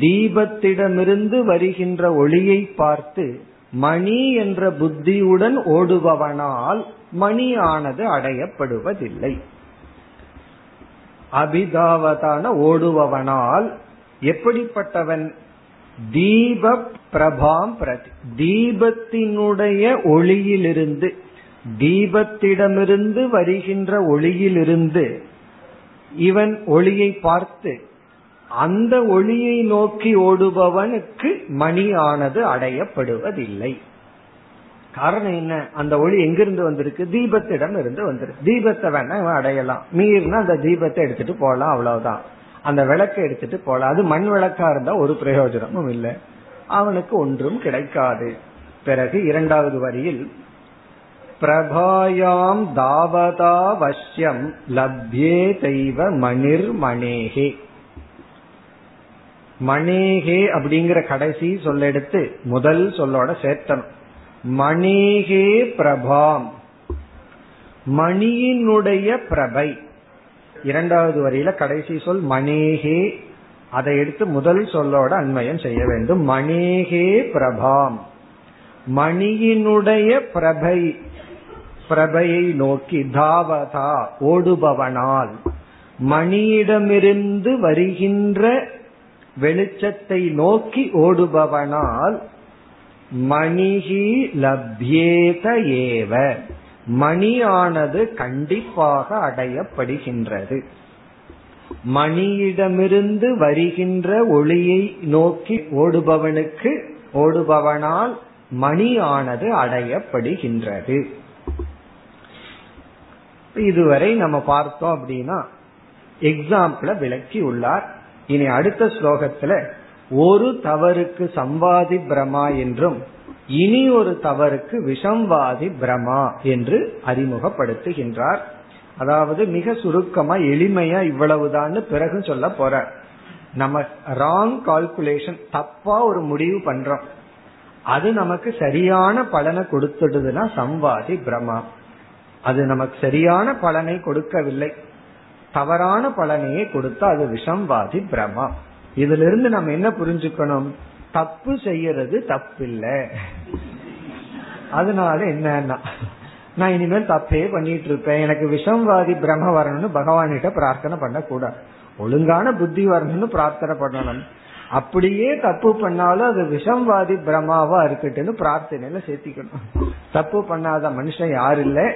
தீபத்திடமிருந்து வருகின்ற ஒளியை பார்த்து மணி என்ற புத்தியுடன் ஓடுபவனால் மணியானது அடையப்படுவதில்லை. அபிதாவதான ஓடுபவனால் எப்படிப்பட்டவன்? தீப பிரபாம் பிரதி தீபத்தினுடைய ஒளியிலிருந்து தீபத்திடமிருந்து வருகின்ற ஒளியிலிருந்து இவன் ஒளியை பார்த்து அந்த ஒளியை நோக்கி ஓடுபவனுக்கு மணியானது அடையப்படுவதில்லை. காரணம் என்ன? அந்த ஒளி எங்கிருந்து வந்திருக்கு? தீபத்திடம் இருந்து வந்திருக்கு. தீபத்தை வேணா இவன் அடையலாம். மீறினா அந்த தீபத்தை எடுத்துட்டு போகலாம் அவ்வளவுதான். அந்த விளக்கை எடுத்துட்டு போகலாம் அது மண் விளக்கா இருந்தா ஒரு பிரயோஜனமும் இல்லை. அவனுக்கு ஒன்றும் கிடைக்காது. பிறகு இரண்டாவது வரியில் பிரபாயாம் தாவதாவசியம் லப்யே தெய்வ மணிர் மணேகே மணேகே அப்படிங்கிற கடைசி சொல்லெடுத்து முதல் சொல்லோட சேர்த்தணும். மணேகே பிரபாம். மணியினுடைய பிரபை. இரண்டாவது வரியில கடைசி சொல் மணேகே. அதை எடுத்து முதல் சொல்லோட அன்மயம் செய்ய வேண்டும். மணேகே பிரபாம். மணியினுடைய பிரபை. பிரபையை நோக்கி தாவதா ஓடுபவனால் மணியிடமிருந்து வருகின்ற வெளிச்சத்தை நோக்கி ஓடுபவனால் மணிகி லப்யேத ஏவ. மணியானது கண்டிப்பாக அடையப்படுகின்றது. மணியிடமிருந்து வருகின்ற ஒளியை நோக்கி ஓடுபவனுக்கு ஓடுபவனால் மணியானது அடையப்படுகின்றது. இதுவரை நம்ம பார்த்தோம் அப்படின்னா எக்ஸாம்பிள விளக்கி உள்ளார். இனி அடுத்த ஸ்லோகத்துல ஒரு தவறுக்கு சம்வாதி பிரமா என்றும் இனி ஒரு தவறுக்கு விஷம்வாதி பிரமா என்று அறிமுகப்படுத்துகின்றார். அதாவது மிக சுருக்கமா எளிமையா இவ்வளவுதான்னு பிறகு சொல்ல போற நம்ம ராங் கால்குலேஷன் தப்பா ஒரு முடிவு பண்றோம். அது நமக்கு சரியான பலனை கொடுத்துடுதுன்னா சம்வாதி பிரமா. அது நமக்கு சரியான பலனை கொடுக்கவில்லை. தவறான பலனையே கொடுத்தா அது விஷம்வாதி பிரமா இதுல இருந்து நம்ம என்ன புரிஞ்சுக்கணும்? தப்பு செய்யறது தப்பில்லை. அதனால என்னன்னா நான் இனிமேல் தப்பே பண்ணிட்டு இருப்பேன் எனக்கு விஷம்வாதி பிரம வரணும்னு பகவான்கிட்ட பிரார்த்தனை பண்ண கூடாது ஒழுங்கான புத்தி வரணும்னு பிரார்த்தனை பண்ணணும். அப்படியே தப்பு பண்ணாலும் அது விஷம்வாதி பிரமாவா இருக்கட்டும்னு பிரார்த்தனையில சேர்த்திக்கணும். தப்பு பண்ணாத மனுஷன் யாரு இல்லை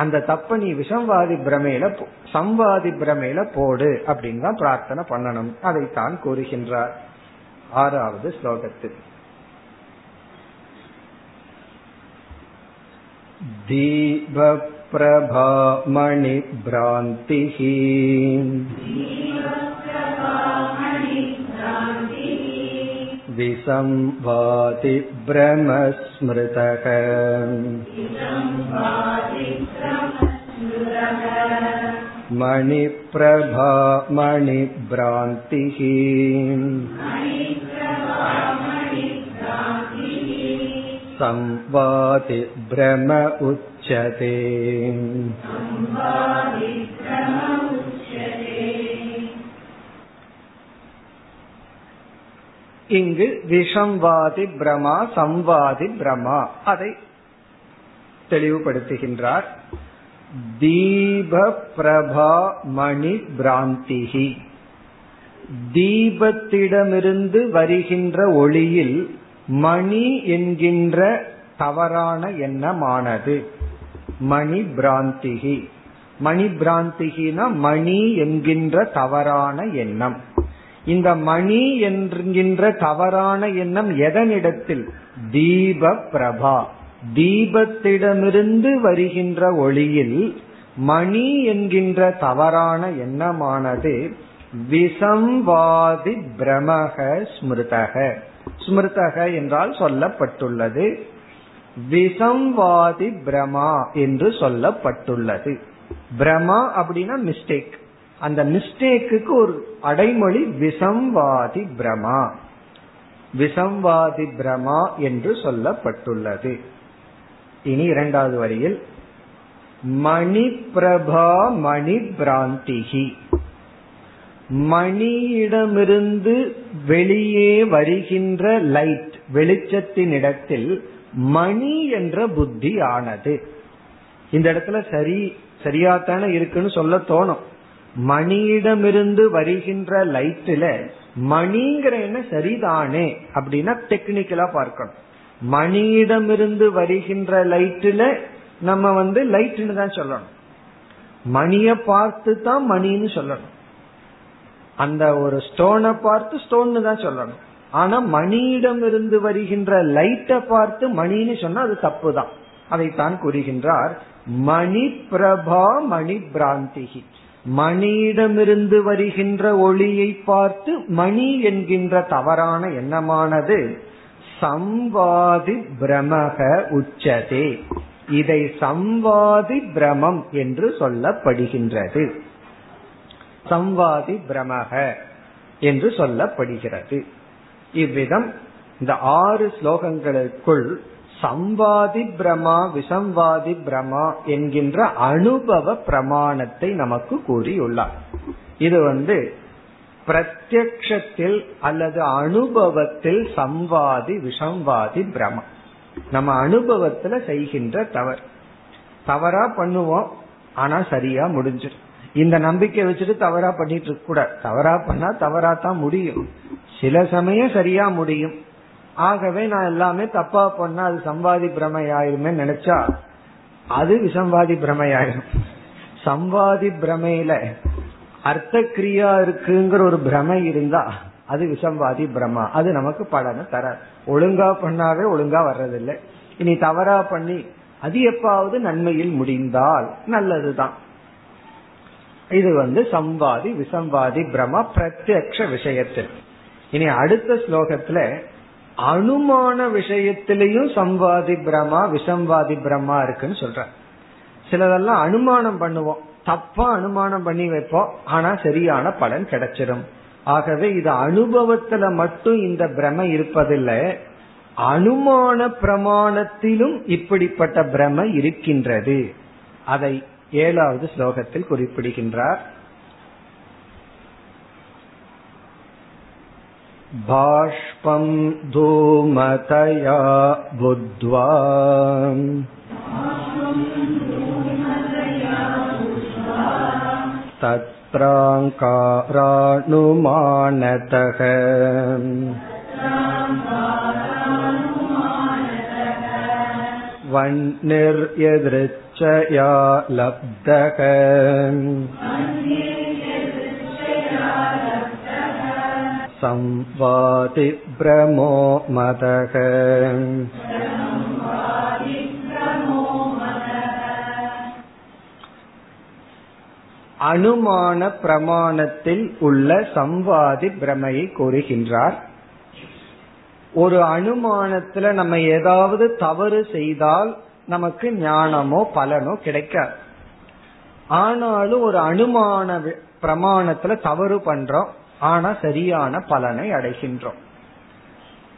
அந்த தப்ப நீ விஷம்வாதி பிரமையில சம்வாதி பிரமையில போடு அப்படின்னு தான் பிரார்த்தனை பண்ணணும் அதைத்தான் கூறுகின்றார் ஆறாவது ஸ்லோகத்தில் दीपप्रभामणिभ्रान्तिः विसंवाति भ्रमस्मृतः मणिप्रभा मणिभ्रान्तिः संवाति भ्रम उच्यते இங்கு விஷம்வாதி பிரமா சம்வாதி பிரமா. அதை தெளிவுபடுத்துகின்றார். தீப பிரபா மணி பிராந்திகி. தீபத்திடமிருந்து வருகின்ற ஒளியில் மணி என்கின்ற தவறான எண்ணமானது. மணி பிராந்திகி. மணி பிராந்திகினா மணி என்கின்ற தவறான எண்ணம். இந்த மணி என்கின்ற தவறான எண்ணம் எதனிடத்தில்? தீப பிரபா தீபத்திடமிருந்து வருகின்ற ஒளியில் மணி என்கின்ற தவறான எண்ணமானது விசம்வாதி பிரமக ஸ்மிருதக. ஸ்மிருதக என்றால் சொல்லப்பட்டுள்ளது. விசம்வாதி பிரமா என்று சொல்லப்பட்டுள்ளது. பிரமா அப்படின்னா மிஸ்டேக் அந்த மிஸ்டேக்கு ஒரு அடைமொழி விசம்வாதி பிரமா. விசம்வாதி பிரமா என்று சொல்லப்பட்டுள்ளது. இனி இரண்டாவது வரியில் மணி பிரபா மணி பிராந்திகி மணியிடமிருந்து வெளியே வருகின்ற லைட் வெளிச்சத்தின் இடத்தில் மணி என்ற புத்தி ஆனது இந்த இடத்துல சரி சரியாத்தான இருக்குன்னு சொல்ல தோணும். மணியிடமிருந்து வருகின்ற லைட்ல மணிங்கிற என்ன சரிதானே அப்படின்னா டெக்னிக்கலா பார்க்கணும். மணியிடமிருந்து வருகின்ற லைட்ல நம்ம வந்து லைட்னு தான் சொல்லணும். மணிய பார்த்து தான் மணின்னு சொல்லணும். அந்த ஒரு ஸ்டோனை பார்த்து ஸ்டோன்னு தான் சொல்லணும். ஆனா மணியிடம் இருந்து வருகின்ற லைட்டை பார்த்து மணின்னு சொன்னா அது தப்பு தான் அதைத்தான் கூறுகின்றார் மணி பிரபா மணி பிராந்திகி மணியிடமிருந்து வருகின்ற ஒளியை பார்த்து மணி என்கின்ற தவறான எண்ணமானது சம்வாதி பிரமக உச்சதே. இதை சம்வாதி பிரமம் என்று சொல்லப்படுகின்றது. சம்வாதி பிரமக என்று சொல்லப்படுகிறது. இவ்விதம் இந்த ஆறு ஸ்லோகங்களுக்குள் சம்வாதி பிரமா விசம்வாதி பிரமா என்கின்ற அனுபவ பிரமாணத்தை நமக்கு கூறியுள்ளார். இது வந்து பிரத்யக்ஷத்தில் அல்லது அனுபவத்தில் சம்வாதி விஷம்வாதி பிரமா. நம்ம அனுபவத்துல செய்கின்ற தவறு. தவறா பண்ணுவோம் ஆனா சரியா முடிஞ்சிடும். இந்த நம்பிக்கை வச்சுட்டு தவறா பண்ணிட்டு இருக்க கூட தவறா பண்ணா தவறா தான் முடியும். சில சமயம் சரியா முடியும். ஆகவே நான் எல்லாமே தப்பா பண்ணா அது சம்பாதி பிரமையாயிருமே நினைச்சா அது விசம்பாதி பிரமையாயிரும். சம்பாதி பிரமையில அர்த்த கிரியா இருக்குங்கிற ஒரு பிரமை இருந்தா அது விசம்பாதி பிரமா. அது நமக்கு பலனை தர ஒழுங்கா பண்ணாவே ஒழுங்கா வர்றதில்லை. இனி தவறா பண்ணி அது எப்பாவது நன்மையில் முடிந்தால் நல்லதுதான். இது வந்து சம்பாதி விசம்வாதி பிரமா பிரத்யக்ஷ விஷயத்தில். இனி அடுத்த ஸ்லோகத்துல அனுமான விஷயத்திலையும் சம்வாதி பிரமா விசம்வாதி பிரமா இருக்குன்னு சொல்ற. சிலதெல்லாம் அனுமானம் பண்ணுவோம். தப்பா அனுமானம் பண்ணி வைப்போம். ஆனா சரியான பலன் கிடைச்சிடும் ஆகவே இது அனுபவத்துல மட்டும் இந்த பிரம இருப்பதில்லை. அனுமான பிரமாணத்திலும் இப்படிப்பட்ட பிரம இருக்கின்றது. அதை ஏழாவது ஸ்லோகத்தில் குறிப்பிடுகின்றார். बाष्पं धूमतया बुद्ध्वा तत्राङ्कारानुमानतः वह्निर्यदृच्छया लब्धः संवाति भ्रमो मदः அனுமான பிரமாணத்தில் உள்ள சம்வாதி பிரமையை கூறுகின்றார் ஒரு அனுமானத்துல நம்ம ஏதாவது தவறு செய்தால் நமக்கு ஞானமோ பலனோ கிடைக்காது ஆனாலும் ஒரு அனுமான பிரமாணத்துல தவறு பண்றோம் ஆனா சரியான பலனை அடைகின்றோம்.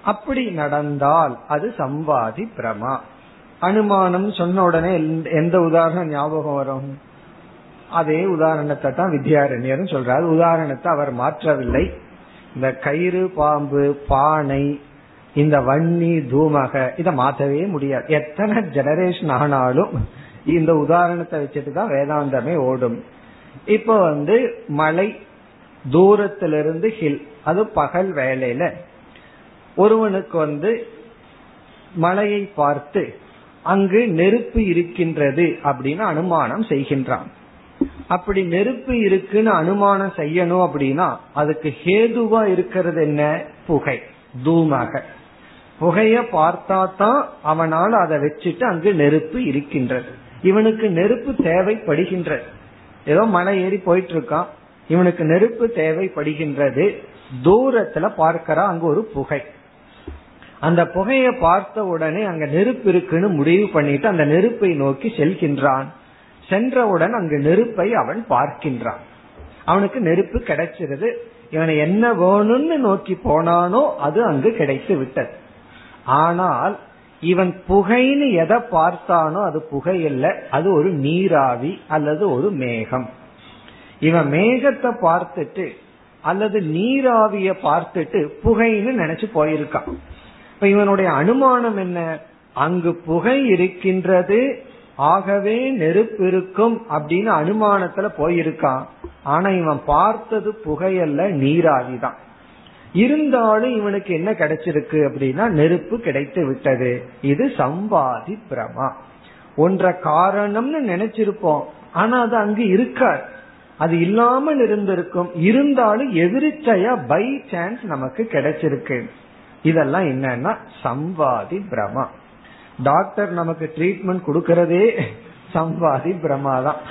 அப்படி நடந்தால் அது சம்வாதி பிரமா. அனுமானம் சொன்ன உடனே எந்த உதாரணம் ஞாபகம் வரும்? அதே உதாரணத்தை தான் வித்யாரண்யரும் சொல்றாரு. உதாரணத்தை அவர் மாற்றவில்லை. இந்த கயிறு பாம்பு பானை இந்த வன்னி தூமக இதை மாற்றவே முடியாது. எத்தனை ஜெனரேஷன் ஆனாலும் இந்த உதாரணத்தை வச்சுட்டு தான் வேதாந்தமே ஓடும். இப்ப வந்து மலை தூரத்திலிருந்து ஹில் அது பகல் வேலையில ஒருவனுக்கு வந்து மலையை பார்த்து அங்கு நெருப்பு இருக்கின்றது அப்படின்னு அனுமானம் செய்கின்றான். அப்படி நெருப்பு இருக்குன்னு அனுமானம் செய்யணும் அப்படின்னா அதுக்கு ஹேதுவா இருக்கிறது என்ன? புகை தூமாக. புகைய பார்த்தா தான் அவனால் அதை வச்சுட்டு அங்கு நெருப்பு இருக்கின்றது. இவனுக்கு நெருப்பு தேவைப்படுகின்றது. ஏதோ மலை ஏறி போயிட்டு இருக்கான். இவனுக்கு நெருப்பு தேவைப்படுகின்றது. தூரத்துல பார்க்கிறான் அங்க ஒரு புகை. அந்த புகைய பார்த்த உடனே அங்க நெருப்பு இருக்குன்னு முடிவு பண்ணிட்டு அந்த நெருப்பை நோக்கி செல்கின்றான். சென்றவுடன் அங்கு நெருப்பை அவன் பார்க்கின்றான். அவனுக்கு நெருப்பு கிடைச்சிருது. இவனை என்ன வேணும்னு நோக்கி போனானோ அது அங்கு கிடைத்து விட்டது. ஆனால் இவன் புகைன்னு எதை பார்த்தானோ அது புகை இல்லை அது ஒரு நீராவி அல்லது ஒரு மேகம். இவன் மேகத்தை பார்த்துட்டு அல்லது நீராவிய பார்த்துட்டு புகைன்னு நினைச்சு போயிருக்கான். இப்ப இவனுடைய அனுமானம் என்ன? அங்கு புகை இருக்கின்றது ஆகவே நெருப்பு இருக்கும் அப்படின்னு அனுமானத்துல போயிருக்கான். ஆனா இவன் பார்த்தது புகையல்ல நீராவிதான். இருந்தாலும் இவனுக்கு என்ன கிடைச்சிருக்கு அப்படின்னா நெருப்பு கிடைத்து விட்டது. இது சம்பாதி பிரமா. ஒன்ற காரணம்னு நினைச்சிருப்போம். ஆனா அது அங்கு இருக்காது. அது இல்லாமல் இருந்திருக்கும். இருந்தாலும் எதிர்ச்சையா பை சான்ஸ் நமக்கு கிடைச்சிருக்கு. இதெல்லாம் என்னன்னா சம்வாதி பிரமா டாக்டர் நமக்கு ட்ரீட்மெண்ட் கொடுக்கறதே சம்வாதி பிரமா தான்.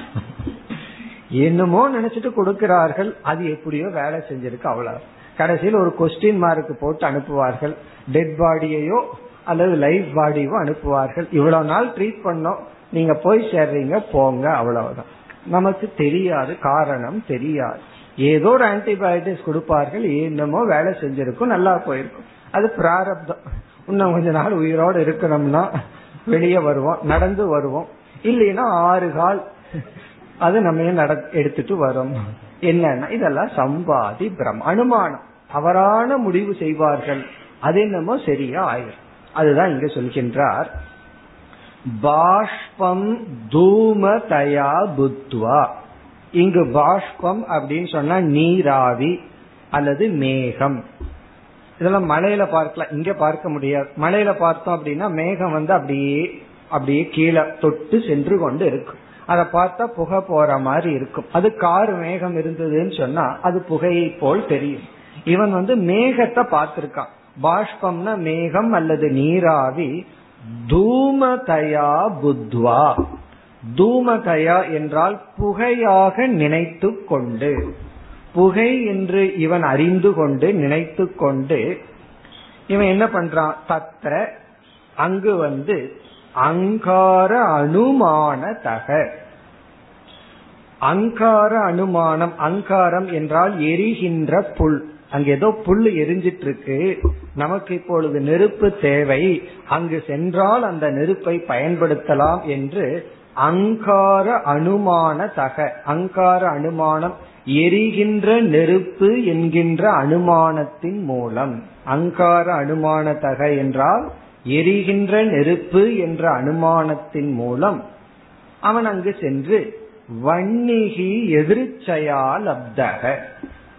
என்னமோ நினைச்சிட்டு கொடுக்கிறார்கள். அது எப்படியோ வேலை செஞ்சிருக்கு அவ்வளவு. கடைசியில் ஒரு கொஸ்டின் மார்க் போட்டு அனுப்புவார்கள். டெட் பாடியையோ அல்லது லைஃப் பாடியோ அனுப்புவார்கள். இவ்வளவு நாள் ட்ரீட் பண்ணோம். நீங்க போய் சேர்றீங்க போங்க அவ்வளவுதான். நமக்கு தெரியாது காரணம் தெரியாது. ஏதோ ஒரு ஆன்டிபயோட்டிக்ஸ் கொடுப்பார்கள் என்னமோ வேலை செஞ்சிருக்கும் நல்லா போயிருக்கும். அது பிராரப்தம். இன்னும் கொஞ்ச நாள் உயிரோடு இருக்கணும்னா வெளியே வருவோம் நடந்து வருவோம். இல்லைன்னா ஆறு கால் அது நம்ம நட எடுத்துட்டு வரும்? என்னன்னா இதெல்லாம் சம்பாதி பிரம் அனுமானம். தவறான முடிவு செய்வார்கள். அது என்னமோ சரியா ஆயிரும். அதுதான் இங்க சொல்கின்றார். பாஷ்பம் தூமதயா புத்வா. இங்கு பாஷ்பம் அப்படின்னு சொன்னா நீராவி அல்லது மேகம். இதெல்லாம் மலையில பார்க்கலாம். இங்க பார்க்க முடியாது. மலையில பார்த்தோம் அப்படின்னா மேகம் வந்து அப்படியே அப்படியே கீழே தொட்டு சென்று கொண்டு இருக்கும். அதை பார்த்தா புகை போற மாதிரி இருக்கும். அது கார் மேகம் இருந்ததுன்னு சொன்னா அது புகையை போல் தெரியும். இவன் வந்து மேகத்தை பார்த்திருக்கான். பாஷ்பம்னா மேகம் அல்லது நீராவி. தூமதயா புத்வா. தூமதயா என்றால் புகையாக நினைத்து கொண்டு. புகை என்று இவன் அறிந்து கொண்டு நினைத்து கொண்டு இவன் என்ன பண்றான்? தத்திர அங்கு வந்து அங்கார அனுமான தக. அங்கார அனுமானம் அங்காரம் என்றால் எரிகின்ற புல். அங்க ஏதோ புல் எரிஞ்சிட்டு இருக்கு நமக்கு இப்பொழுது நெருப்பு தேவை. அங்கு சென்றால் அந்த நெருப்பை பயன்படுத்தலாம் என்று அங்கார அனுமான தக அங்கார அனுமானம் எரிகின்ற நெருப்பு என்கின்ற அனுமானத்தின் மூலம். அங்கார அனுமான தக என்றால் எரிகின்ற நெருப்பு என்ற அனுமானத்தின் மூலம். அவன் அங்கு சென்று வன்னிகி எதிர்ச்சையா லப்தக.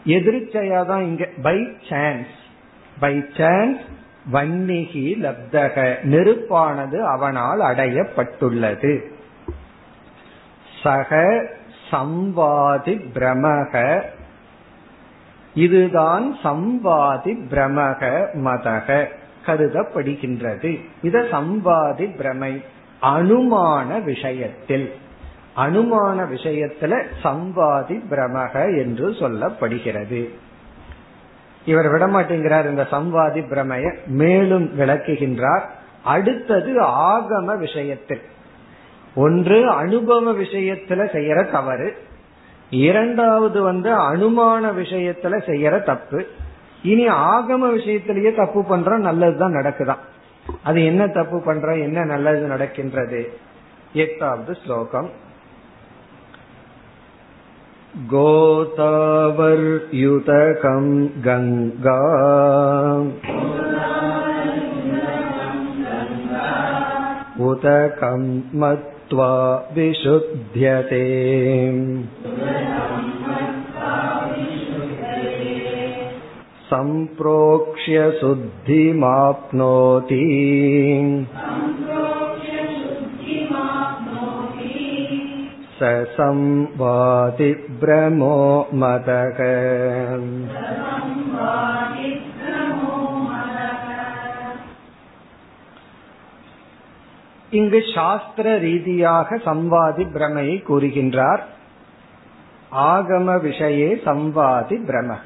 எதிர்ச்சையா தான் இங்க பை சான்ஸ் பை சான்ஸ் வன்னிகி லப்தக. நெருப்பானது அவனால் அடையப்பட்டுள்ளது. சக சம்வாதி பிரமக. இதுதான் சம்வாதி பிரமக மதக கருதப்படுகின்றது. இத சம்வாதி பிரமை அனுமான விஷயத்தில். அனுமான விஷயத்துல சம்வாதி பிரமக என்று சொல்லப்படுகிறது. இவர் விடமாட்டேங்கிறார் இந்த சம்வாதி பிரமைய. மேலும் விளக்குகின்றார். அடுத்தது ஆகம விஷயத்தில். ஒன்று அனுபவ விஷயத்துல செய்யற தவறு. இரண்டாவது வந்து அனுமான விஷயத்துல செய்யற தப்பு. இனி ஆகம விஷயத்திலேயே தப்பு பண்றோம் நல்லதுதான் நடக்குதான் அது என்ன தப்பு பண்றோம் என்ன நல்லது நடக்கின்றது? எட்டாவது ஸ்லோகம். गोतावर्युतकं गङ्गा उतकं मत्वा विशुध्यते सम्प्रोक्ष्य शुद्धिमाप्नोति स संवादि भ्रमो मतः இங்கு சாஸ்திர ரீதியாக சம்வாதி பிரமையை கூறுகின்றார் ஆகம விஷயே சம்வாதி பிரம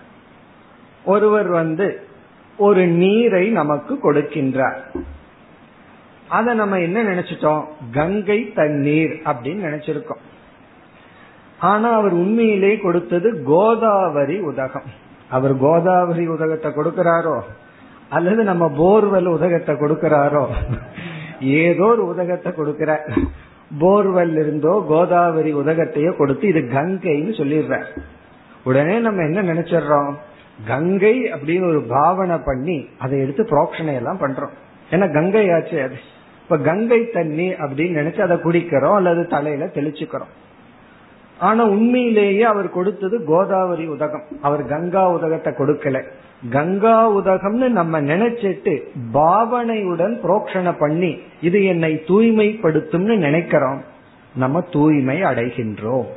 ஒருவர் வந்து ஒரு நீரை நமக்கு கொடுக்கின்றார் அத நம்ம என்ன நினைச்சிட்டோம் கங்கை தண்ணீர் அப்படின்னு நினைச்சிருக்கோம் ஆனா அவர் உண்மையிலே கொடுத்தது கோதாவரி உதகம். அவர் கோதாவரி உதகத்தை கொடுக்கிறாரோ? அல்லது நம்ம போர்வெல் உதகத்தை கொடுக்கிறாரோ? ஏதோ ஒரு உதகத்தை கொடுக்கிற போர்வெல் இருந்தோ கோதாவரி உதகத்தையோ கொடுத்து இது கங்கைன்னு சொல்லிடுற உடனே நம்ம என்ன நினைச்சிடறோம்? கங்கை அப்படின்னு ஒரு பாவனை பண்ணி அதை எடுத்து புரோக்ஷனை எல்லாம் பண்றோம். ஏன்னா கங்கை ஆச்சு அது. இப்ப கங்கை தண்ணி அப்படின்னு நினைச்சு அதை குடிக்கிறோம் அல்லது தலையில தெளிச்சுக்கிறோம். ஆனா உண்மையிலேயே அவர் கொடுத்தது கோதாவரி உதகம். அவர் கங்கா உதகத்தை கொடுக்கல. கங்கா உதகம்னு நம்ம நினைச்சிட்டு பாவனையுடன் புரோக்ஷண பண்ணி இது என்னை தூய்மைப்படுத்தும்னு நினைக்கிறோம். நம்ம தூய்மை அடைகின்றோம்.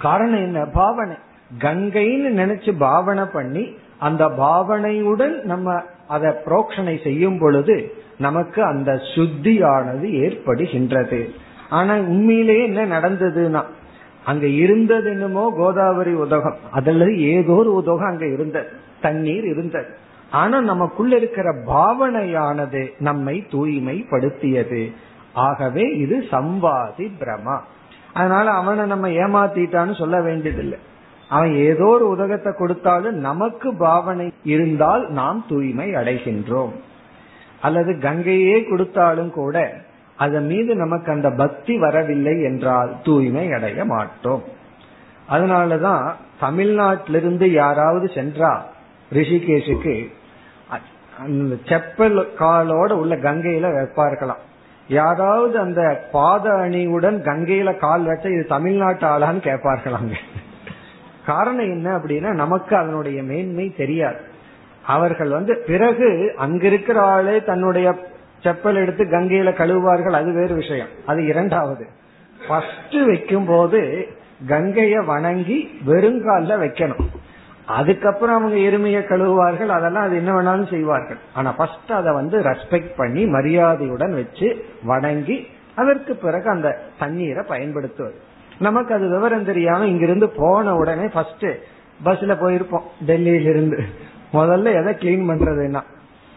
காரணம் என்ன? பாவனை. கங்கைன்னு நினைச்சு பாவனை பண்ணி அந்த பாவனையுடன் நம்ம அதை புரோக்ஷனை செய்யும் பொழுது நமக்கு அந்த சுத்தியானது ஏற்படுகின்றது. ஆனா உண்மையிலேயே என்ன நடந்ததுன்னா அங்க இருந்தது என்னமோ கோதாவரி உதகம். அதில் ஏதோ ஒரு உதகம் அங்க இருந்தது. தண்ணீர் இருந்தது. ஆனா நமக்குள்ள இருக்கிற பாவனையானது நம்மை தூய்மைப்படுத்தியது. ஆகவே இது சம்வாதி பிரமா அதனால அவனை நம்ம ஏமாத்திட்டான்னு சொல்ல வேண்டியதில்லை. அவன் ஏதோ ஒரு உதகத்தை கொடுத்தாலும் நமக்கு பாவனை இருந்தால் நாம் தூய்மை அடைகின்றோம். அல்லது கங்கையே கொடுத்தாலும் கூட அதன் மீது நமக்கு அந்த பக்தி வரவில்லை என்றால் தூய்மை அடைய மாட்டோம். அதனாலதான் தமிழ்நாட்டிலிருந்து யாராவது சென்றா ரிஷிகேஷுக்கு அந்த செப்பல் காலோட உள்ள கங்கையில வைப்பார்களாம். யாராவது அந்த பாத அணியுடன் கங்கையில கால் வச்ச இது தமிழ்நாட்டு ஆளான்னு கேட்பார்களாங்க. காரணம் என்ன அப்படின்னா நமக்கு அதனுடைய மேன்மை தெரியாது. அவர்கள் வந்து பிறகு அங்கிருக்கிற ஆளே தன்னுடைய செப்பல் எடுத்து கங்கையில கழுவுவார்கள் அது வேறு விஷயம். அது இரண்டாவது. ஃபர்ஸ்ட் வைக்கும் போது கங்கைய வணங்கி வெறுங்கால வைக்கணும். அதுக்கப்புறம் அவங்க எருமையை கழுவுவார்கள் அதெல்லாம் அது என்ன வேணாலும் செய்வார்கள். ஆனா ஃபர்ஸ்ட் அதை வந்து ரெஸ்பெக்ட் பண்ணி மரியாதையுடன் வச்சு வணங்கி அதற்கு பிறகு அந்த தண்ணீரை பயன்படுத்துவது. நமக்கு அது விவரம் தெரியாம இங்கிருந்து போன உடனே ஃபர்ஸ்ட் பஸ்ல போயிருப்போம் டெல்லியில இருந்து முதல்ல எதை கிளீன் பண்றதுன்னா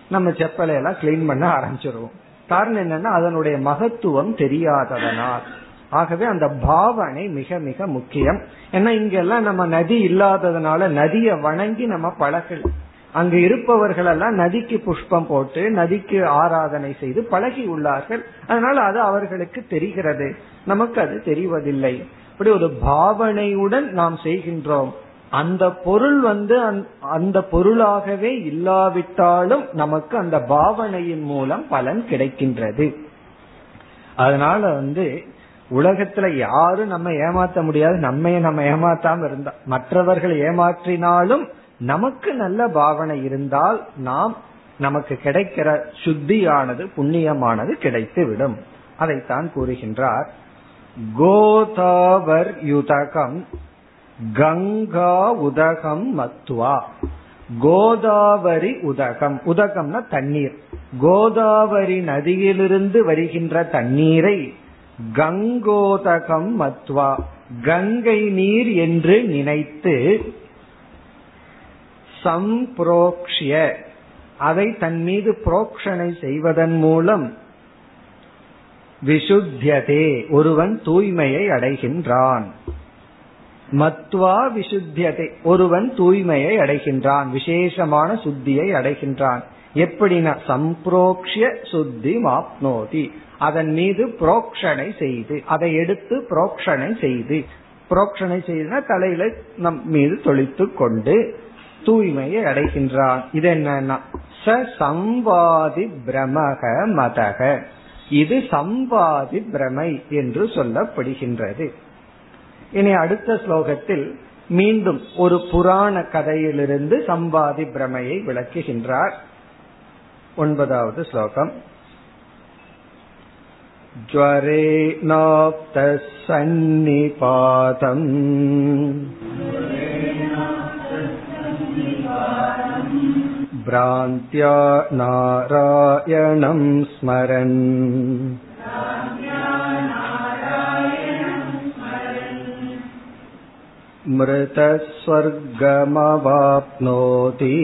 நம்ம செப்பலை எல்லாம் கிளீன் பண்ண ஆரம்பிச்சிருவோம். காரணம் என்னன்னா அதனுடைய மகத்துவம் தெரியாததனால். ஆகவே அந்த பாவனை மிக மிக முக்கியம். ஏன்னா இங்கெல்லாம் நம்ம நதி இல்லாததுனால நதியை வணங்கி நம்ம பழகல. அங்கு இருப்பவர்கள் எல்லாம் நதிக்கு புஷ்பம் போட்டு நதிக்கு ஆராதனை செய்து பழகி உள்ளார்கள். அதனால அது அவர்களுக்கு தெரிகிறது. நமக்கு அது தெரிவதில்லை. இப்படி ஒரு பாவனையுடன் நாம் செய்கின்றோம். அந்த பொருள் வந்து அந்த பொருளாகவே இல்லாவிட்டாலும் நமக்கு அந்த பாவனையின் மூலம் பலன் கிடைக்கின்றது. அதனால வந்து உலகத்துல யாரும் நம்ம ஏமாத்த முடியாது நம்மைய நம்ம ஏமாத்தாம இருந்தா மற்றவர்கள் ஏமாற்றினாலும் நமக்கு நல்ல பாவனை இருந்தால் நாம் நமக்கு கிடைக்கிற சுத்தியானது புண்ணியமானது கிடைத்து விடும் அதைத்தான் கூறுகின்றார். கோதாவர் யுதகம் கங்கா உதகம் மத்துவா. கோதாவரி உதகம். உதகம்னா தண்ணீர். கோதாவரி நதியிலிருந்து வருகின்ற தண்ணீரை கங்கோதகம் மத்வா கங்கை நீர் என்று நினைத்து சம்புரோக்ஷிய. அதை தன் மீது புரோக்ஷனை செய்வதன் மூலம் விசுத்தியதே. ஒருவன் தூய்மையை அடைகின்றான். மத்வா விசுத்தியதை. ஒருவன் தூய்மையை அடைகின்றான் விசேஷமான சுத்தியை அடைகின்றான். எப்படின்னா சம்புரோக்ஷிய சுத்தி மாப்னோதி. அதன் மீது புரோக்ஷனை செய்து அதை எடுத்து புரோக்ஷனை செய்து. புரோக்ஷனை செய்துனா தலையில நம் மீது தொழித்து கொண்டு தூய்மையை அடைகின்றான். இது என்னன்னா ச சம்வாதி பிரமக மதக. இது சம்வாதி பிரமை என்று சொல்லப்படுகின்றது. இனி அடுத்த ஸ்லோகத்தில் மீண்டும் ஒரு புராண கதையிலிருந்து சம்பாதி பிரமையை விளக்குகின்றார் ஒன்பதாவது ஸ்லோகம் ज्वरेणाप्तः सन्निपातम् भ्रान्त्या नारायणं स्मरन् मृतस्वर्गमवाप्नोति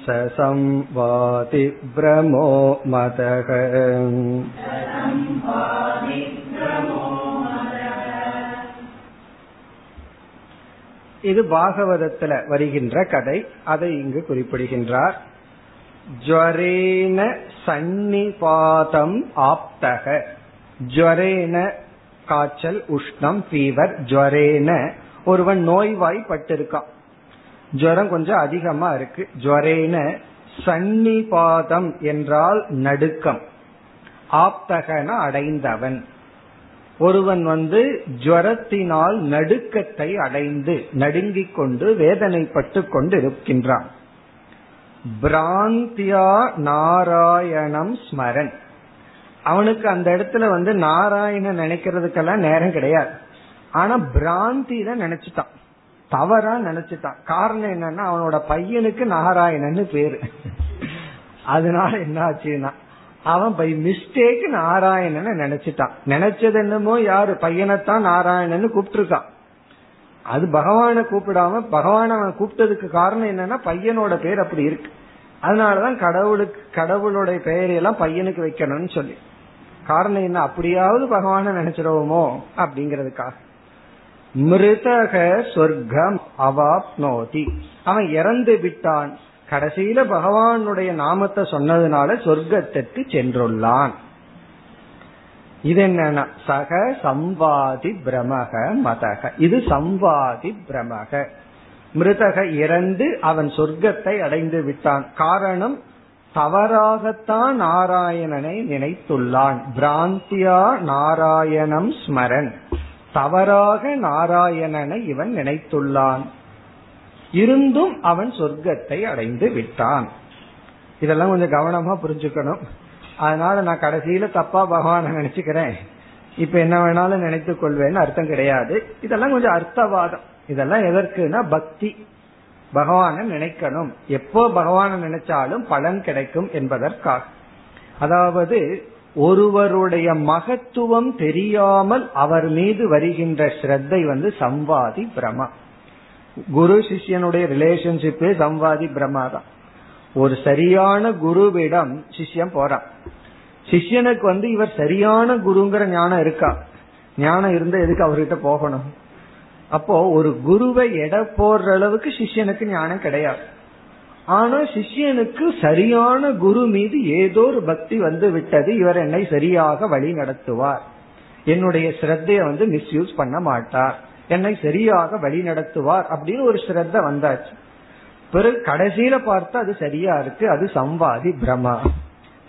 स संवाति भ्रमो मतः இது பாகவதத்துல வருகின்ற கதை அதை இங்கு குறிப்பிடுகின்றார் ஜுவரேன சன்னிபாதம் ஆப்தக ஜுவரேன காய்ச்சல் உஷ்ணம் ஃபீவர் ஜுவரேன. ஒருவன் நோய்வாய்ப்பட்டிருக்கான் ஜுவரம் கொஞ்சம் அதிகமா இருக்கு. ஜுவரேன சன்னிபாதம் என்றால் நடுக்கம். ஆப்தகன அடைந்தவன். ஒருவன் வந்து ஜுவரத்தினால் நடுக்கத்தை அடைந்து நடுங்கிக் கொண்டு வேதனைப்பட்டு கொண்டு இருக்கின்றான் பிராந்தியா நாராயணம் ஸ்மரன். அவனுக்கு அந்த இடத்துல வந்து நாராயணன் நினைக்கிறதுக்கெல்லாம் நேரம் கிடையாது. ஆனா பிராந்தி தான் நினைச்சிட்டான். தவறா நினைச்சிட்டான். காரணம் என்னன்னா அவனோட பையனுக்கு நாராயணன்னு பேரு. அதனால என்ன ஆச்சுன்னா அவன் பை மிஸ்டேக் நாராயணன் நினைச்சிட்டான். நினைச்சது என்னமோ யாரு? பையனைத்தான் நாராயணன்னு கூப்பிட்டுருக்கான். அது பகவான கூப்பிடாம பகவான் அவன் கூப்பிட்டதுக்கு காரணம் என்னன்னா பையனோட பேர் அப்படி இருக்கு. அதனாலதான் கடவுளுக்கு கடவுளுடைய பெயரையெல்லாம் பையனுக்கு வைக்கணும்னு சொல்லி. காரணம் என்ன? அப்படியாவது பகவான நினைச்சிருவோமோ? அப்படிங்கறதுக்காக. மிருதக சொர்க்கம் அவாப்னோதி. அவன் இறந்து விட்டான். கடைசியில பகவானுடைய நாமத்தை சொன்னதுனால சொர்க்கத்திற்கு சென்றுள்ளான். இது என்னன்னா சக சம்வாதி பிரமக மதக. இது சம்வாதி பிரமக. மிருதக இறந்து அவன் சொர்க்கத்தை அடைந்து விட்டான். காரணம் தவறாகத்தான் நாராயணனை நினைத்துள்ளான். பிராந்தியா நாராயணம் ஸ்மரன். தவறாக நாராயணனை இவன் நினைத்துள்ளான். இருந்தும் அவன் சொர்க்கத்தை அடைந்து விட்டான். இதெல்லாம் கொஞ்சம் கவனமா புரிஞ்சுக்கணும். அதனால நான் கடைசியில தப்பா பகவான நினைச்சுக்கிறேன். இப்ப என்ன வேணாலும் நினைத்துக் கொள்வேன்னு அர்த்தம் கிடையாது. இதெல்லாம் கொஞ்சம் அர்த்தவாதம். இதெல்லாம் எதற்குனா பக்தி. பகவான நினைக்கணும். எப்போ பகவான நினைச்சாலும் பலன் கிடைக்கும் என்பதற்காக. அதாவது ஒருவருடைய மகத்துவம் தெரியாமல் அவர் மீது வருகின்ற ஸ்ரத்தை வந்து சம்வாதி பிரமா. குரு சிஷ்யனுடைய ரிலேஷன்ஷிப்பே சம்வாதி பிரமா தான். ஒரு சரியான குருவிடம் சிஷ்யம் போறான். சிஷ்யனுக்கு வந்து இவர் சரியான குருங்கிற ஞானம் இருக்கா? ஞானம் இருந்த எதுக்கு அவர்கிட்ட போகணும்? அப்போ ஒரு குருவை எடை போடுற அளவுக்கு சிஷ்யனுக்கு ஞானம் கிடையாது. ஆனா சிஷ்யனுக்கு சரியான குரு மீது ஏதோ ஒரு பக்தி வந்து விட்டது இவர் என்னை சரியாக வழி நடத்துவார். என்னுடைய ஸ்ரத்தைய வந்து மிஸ்யூஸ் பண்ண மாட்டார். என்னை சரியாக வழி நடத்துவார் அப்படின்னு ஒரு ஸ்ரத்த வந்தாச்சு. பிறகு கடைசியில பார்த்தா அது சரியா இருக்கு அது சம்வாதி பிரமா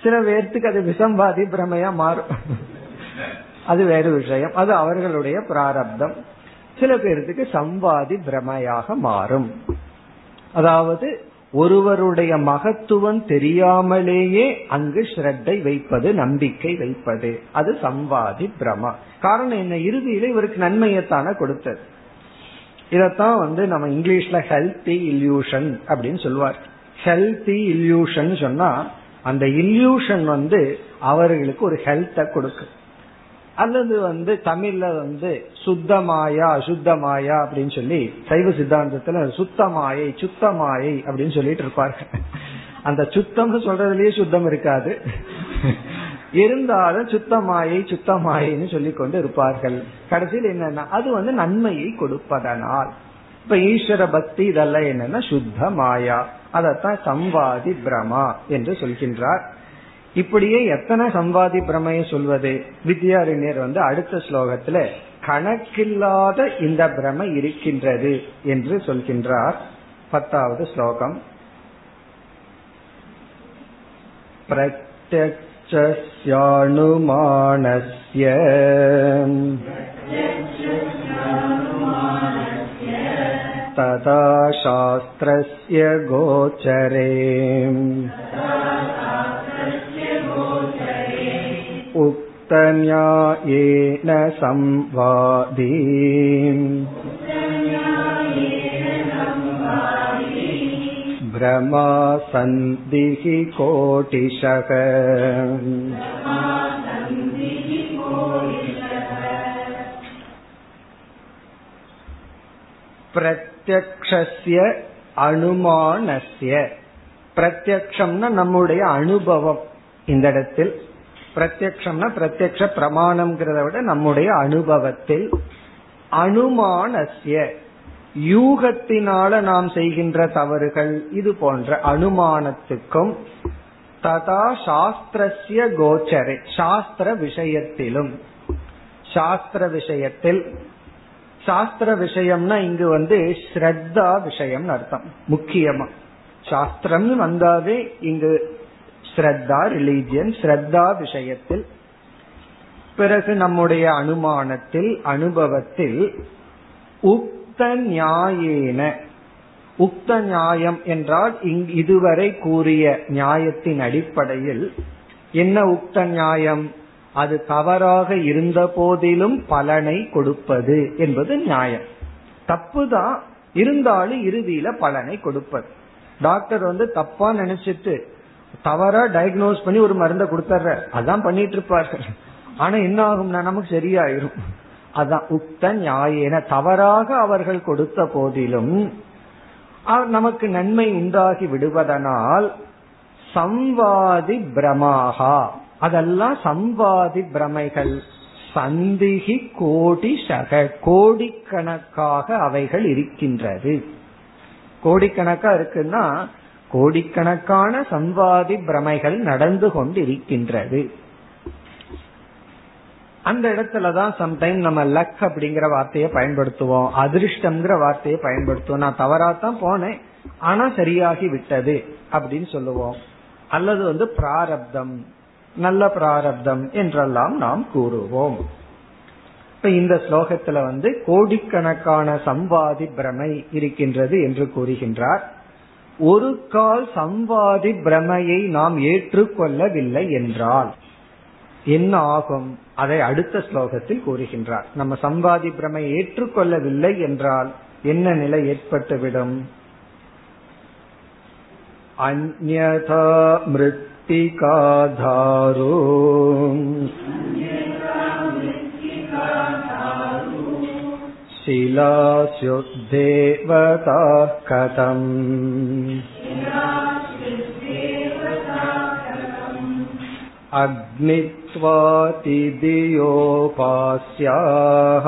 சில பேர்த்துக்கு அது விசம்பாதி பிரமையா மாறும். அது வேறு விஷயம். அது அவர்களுடைய பிராரப்தம். சில பேர்த்துக்கு சம்வாதி பிரமையாக மாறும். அதாவது ஒருவருடைய மகத்துவம் தெரியாமலேயே அங்கு ஸ்ரத்தை வைப்பது நம்பிக்கை வைப்பது. அது சம்வாதி பிரமா. காரணம் என்ன? இறுதியில இவருக்கு நன்மையத்தான கொடுத்தது. இதத்தான் வந்து நம்ம இங்கிலீஷ்ல ஹெல்த்தி இல்யூஷன் அப்படின்னு சொல்லுவார். ஹெல்த்தி இல்யூஷன் சொன்னா அந்த இல்யூஷன் வந்து அவர்களுக்கு ஒரு ஹெல்த்தை கொடுக்கு அல்லது வந்து தமிழ்ல வந்து சுத்தமாயா அசுத்தமாயா அப்படின்னு சொல்லி சைவ சித்தாந்தத்துல சுத்தமாயை சுத்தமாயை அப்படின்னு சொல்லிட்டு இருப்பார்கள். அந்த சுத்தம்னு சொல்றதுலயே சுத்தம் இருக்காது. இருந்தாலும் சுத்தமாயை சுத்தமாயின்னு சொல்லி கொண்டு இருப்பார்கள். கடைசியில் என்னன்னா அது வந்து நன்மையை கொடுப்பதனால். இப்ப ஈஸ்வர பக்தி இதெல்லாம் என்னன்னா சுத்த மாயா அதத்தான் சம்வாதி பிரமா என்று சொல்கின்றார். இப்படியே எத்தனை சம்வாதி பிரமைய சொல்வது வித்யாரண்யர் வந்து அடுத்த ஸ்லோகத்துல கணக்கில்லாத இந்த பிரமை இருக்கின்றது என்று சொல்கின்றார் பத்தாவது ஸ்லோகம் प्रत्यक्षस्यानुमानस्य तथा शास्त्रस्य गोचरे उक्तन्यायेन संवादी भ्रमा सन्धिः कोटिशः பிரத்யக்ஷஸ்ய அனுமானஸ்ய பிரத்யக்ஷம்னா நம்முடைய அனுபவம் இந்த இடத்தில் பிரத்யக்ஷம்னா பிரத்யக்ஷ பிரமாணம்ங்கிறத விட நம்முடைய அனுபவத்தில் அனுமானசிய யூகத்தினால நாம் செய்கின்ற தவறுகள் இது போன்ற அனுமானத்துக்கும் ததா சாஸ்திரஸ்ய கோச்சரே சாஸ்திர விஷயத்திலும். சாஸ்திர விஷயத்தில் சாஸ்திர விஷயம்னா இங்கு வந்து ஸ்ரத்தா விஷயம் அர்த்தம் முக்கியமா. சாஸ்திரம் வந்தாவே இங்கு ஸ்ரத்தா ரிலீஜியன் ஸ்ரத்தா விஷயத்தில். பிறகு நம்முடைய அனுமானத்தில் அனுபவத்தில் உக்த நியாயேன. உக்த நியாயம் என்றால் இதுவரை கூறிய நியாயத்தின் அடிப்படையில் என்ன உக்த நியாயம்? அது தவறாக இருந்த போதிலும் பலனை கொடுப்பது என்பது நியாயம். தப்புதான் இருந்தாலும் இறுதியில பலனை கொடுப்பது. டாக்டர் வந்து தப்பா நினைச்சிட்டு தவறா டயக்னோஸ் பண்ணி ஒரு மருந்தை கொடுத்துட்ற அதான் பண்ணிட்டு இருப்பார்கள் ஆனா என்ன ஆகும்னா நமக்கு சரியாயிரும். அதான் உக்த நியாயன. தவறாக அவர்கள் கொடுத்த போதிலும் நமக்கு நன்மை உண்டாகி விடுவதனால் சம்வாதி பிரமாகா அதெல்லாம் சம்வாதி பிரமைகள். சந்திகி கோடி சக. கோடிக்கணக்காக அவைகள் இருக்கின்றது. கோடிக்கணக்கா இருக்குன்னா கோடிக்கணக்கான சம்வாதி பிரமைகள் நடந்து கொண்டு இருக்கின்றது அந்த இடத்துலதான் சம்டைம் நம்ம லக் அப்படிங்கிற வார்த்தையை பயன்படுத்துவோம். அதிர்ஷ்டம்ங்கிற வார்த்தையை பயன்படுத்துவோம். நான் தவறாத்தான் போனேன். ஆனா சரியாகி விட்டது அப்படின்னு சொல்லுவோம். அல்லது வந்து பிராரப்தம் நல்ல பிராரப்தம் என்றெல்லாம் நாம் கூறுவோம். இப்ப இந்த ஸ்லோகத்துல வந்து கோடிக்கணக்கான சம்வாதி பிரமை இருக்கின்றது என்று கூறுகின்றார். ஒரு கால் சம்வாதி பிரமையை நாம் ஏற்றுக்கொள்ளவில்லை என்றால் என்ன ஆகும்? அதை அடுத்த ஸ்லோகத்தில் கூறுகின்றார். நம்ம சம்வாதி பிரமை ஏற்றுக்கொள்ளவில்லை என்றால் என்ன நிலை ஏற்பட்டுவிடும்? அந்யதா மிருத்திகாதாரோ. शिलास्युद्देवता कथम् अग्नित्वातिदियोपास्याः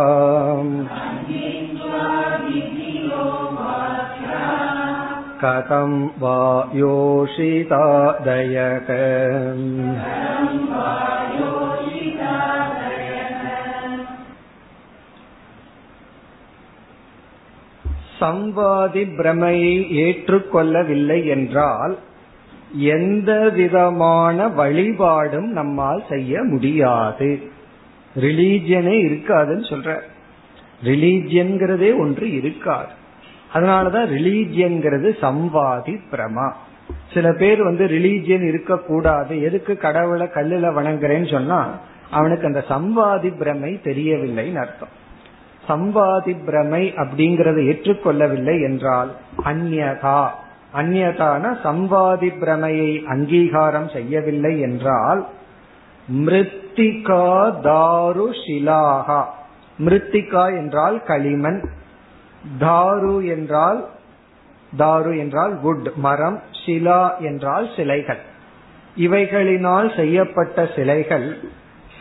कथं वा योषितादयक சம்வாதி பிரமையை ஏற்றுக்கொள்ளவில்லை என்றால் எந்த விதமான வழிபாடும் நம்மால் செய்ய முடியாது. ரிலீஜியனே இருக்காதுன்னு சொல்ற. ரிலீஜியன்கிறதே ஒன்று இருக்காது. அதனாலதான் ரிலீஜியன்கிறது சம்வாதி பிரமா. சில பேர் வந்து ரிலீஜியன் இருக்கக்கூடாது எதுக்கு கடவுளை கல்லுல வணங்குறேன்னு சொன்னா அவனுக்கு அந்த சம்வாதி பிரமை தெரியவில்லைன்னு அர்த்தம். சம்பாதி பிரமை அப்படிங்கறத ஏற்றுக்கொள்ளவில்லை என்றால் அந்யதா அந்யதான சம்பாதி பிரமையை அங்கீகாரம் செய்யவில்லை என்றால் மிருத்திகா தாரு ஷிலாகா மிருத்திகா என்றால் களிமண் தாரு என்றால் தாரு என்றால் வுட் மரம் ஷிலா என்றால் சிலைகள். இவைகளினால் செய்யப்பட்ட சிலைகள்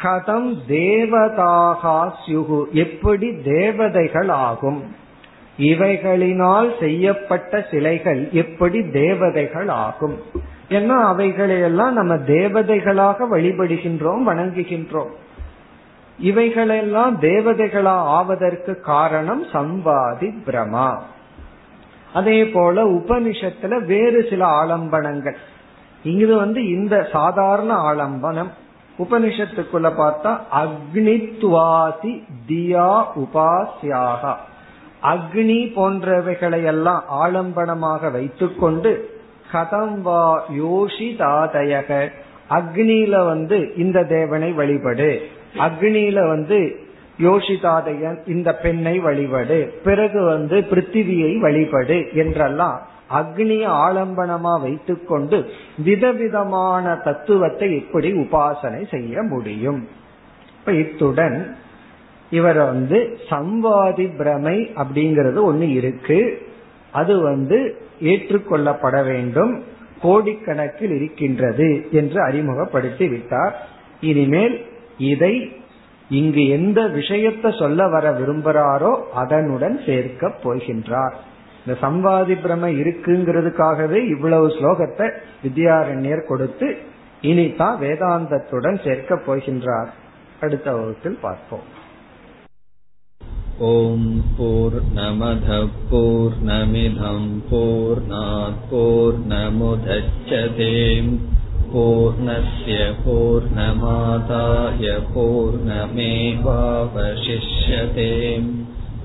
கதம் தேவதாகா சியுகு எப்படி தேவதைகள் ஆகும்? இவைகளினால் செய்யப்பட்ட சிலைகள் எப்படி தேவதைகள் ஆகும்? ஏன்னா அவைகளையெல்லாம் நம்ம தேவதைகளாக வழிபடுகின்றோம் வணங்குகின்றோம்? இவைகளெல்லாம் தேவதைகளா ஆவதற்கு காரணம் சம்பாதி பிரமா. அதே போல உபனிஷத்துல வேறு சில ஆலம்பனங்கள். இது வந்து இந்த சாதாரண ஆலம்பனம். உபனிஷத்துக்குள்ள பார்த்தா அக்னித்வாசி தியா உபாசியாக அக்னி போன்றவைகளை எல்லாம் ஆலம்பனமாக வைத்துக்கொண்டு கதம் வா யோஷி தாதயக. அக்னியில வந்து இந்த தேவனை வழிபடு. அக்னியில வந்து யோஷிதாதையன் இந்த பெண்ணை வழிபடு. பிறகு வந்து பிருத்திவியை வழிபடு என்றெல்லாம் அக்னிய ஆலம்பனமா வைத்துக்கொண்டு விதவிதமான தத்துவத்தை எப்படி உபாசனை செய்ய முடியும். இப்ப இத்துடன் இவர் வந்து சம்வாதி பிரமை அப்படிங்கிறது ஒண்ணு இருக்கு. அது வந்து ஏற்றுக்கொள்ளப்பட வேண்டும். கோடிக்கணக்கில் இருக்கின்றது என்று அறிமுகப்படுத்தி விட்டார். இனிமேல் இதை இங்கு எந்த விஷயத்தை சொல்ல வர விரும்புகிறாரோ அதனுடன் சேர்க்க போகின்றார். இந்த சம்வாதி பிரம இருக்குங்கிறதுக்காகவே இவ்வளவு ஸ்லோகத்தை வித்யாரண்யர் கொடுத்து இனிதான் வேதாந்தத்துடன் சேர்க்க போகின்றார் அடுத்த வகுப்பில் பார்ப்போம் ஓம் போர் நமத போர் நமிதம் போர் போர் நமுதச்சதேம் पूर्णस्य पूर्णमादाय पूर्णमेवावशिष्यते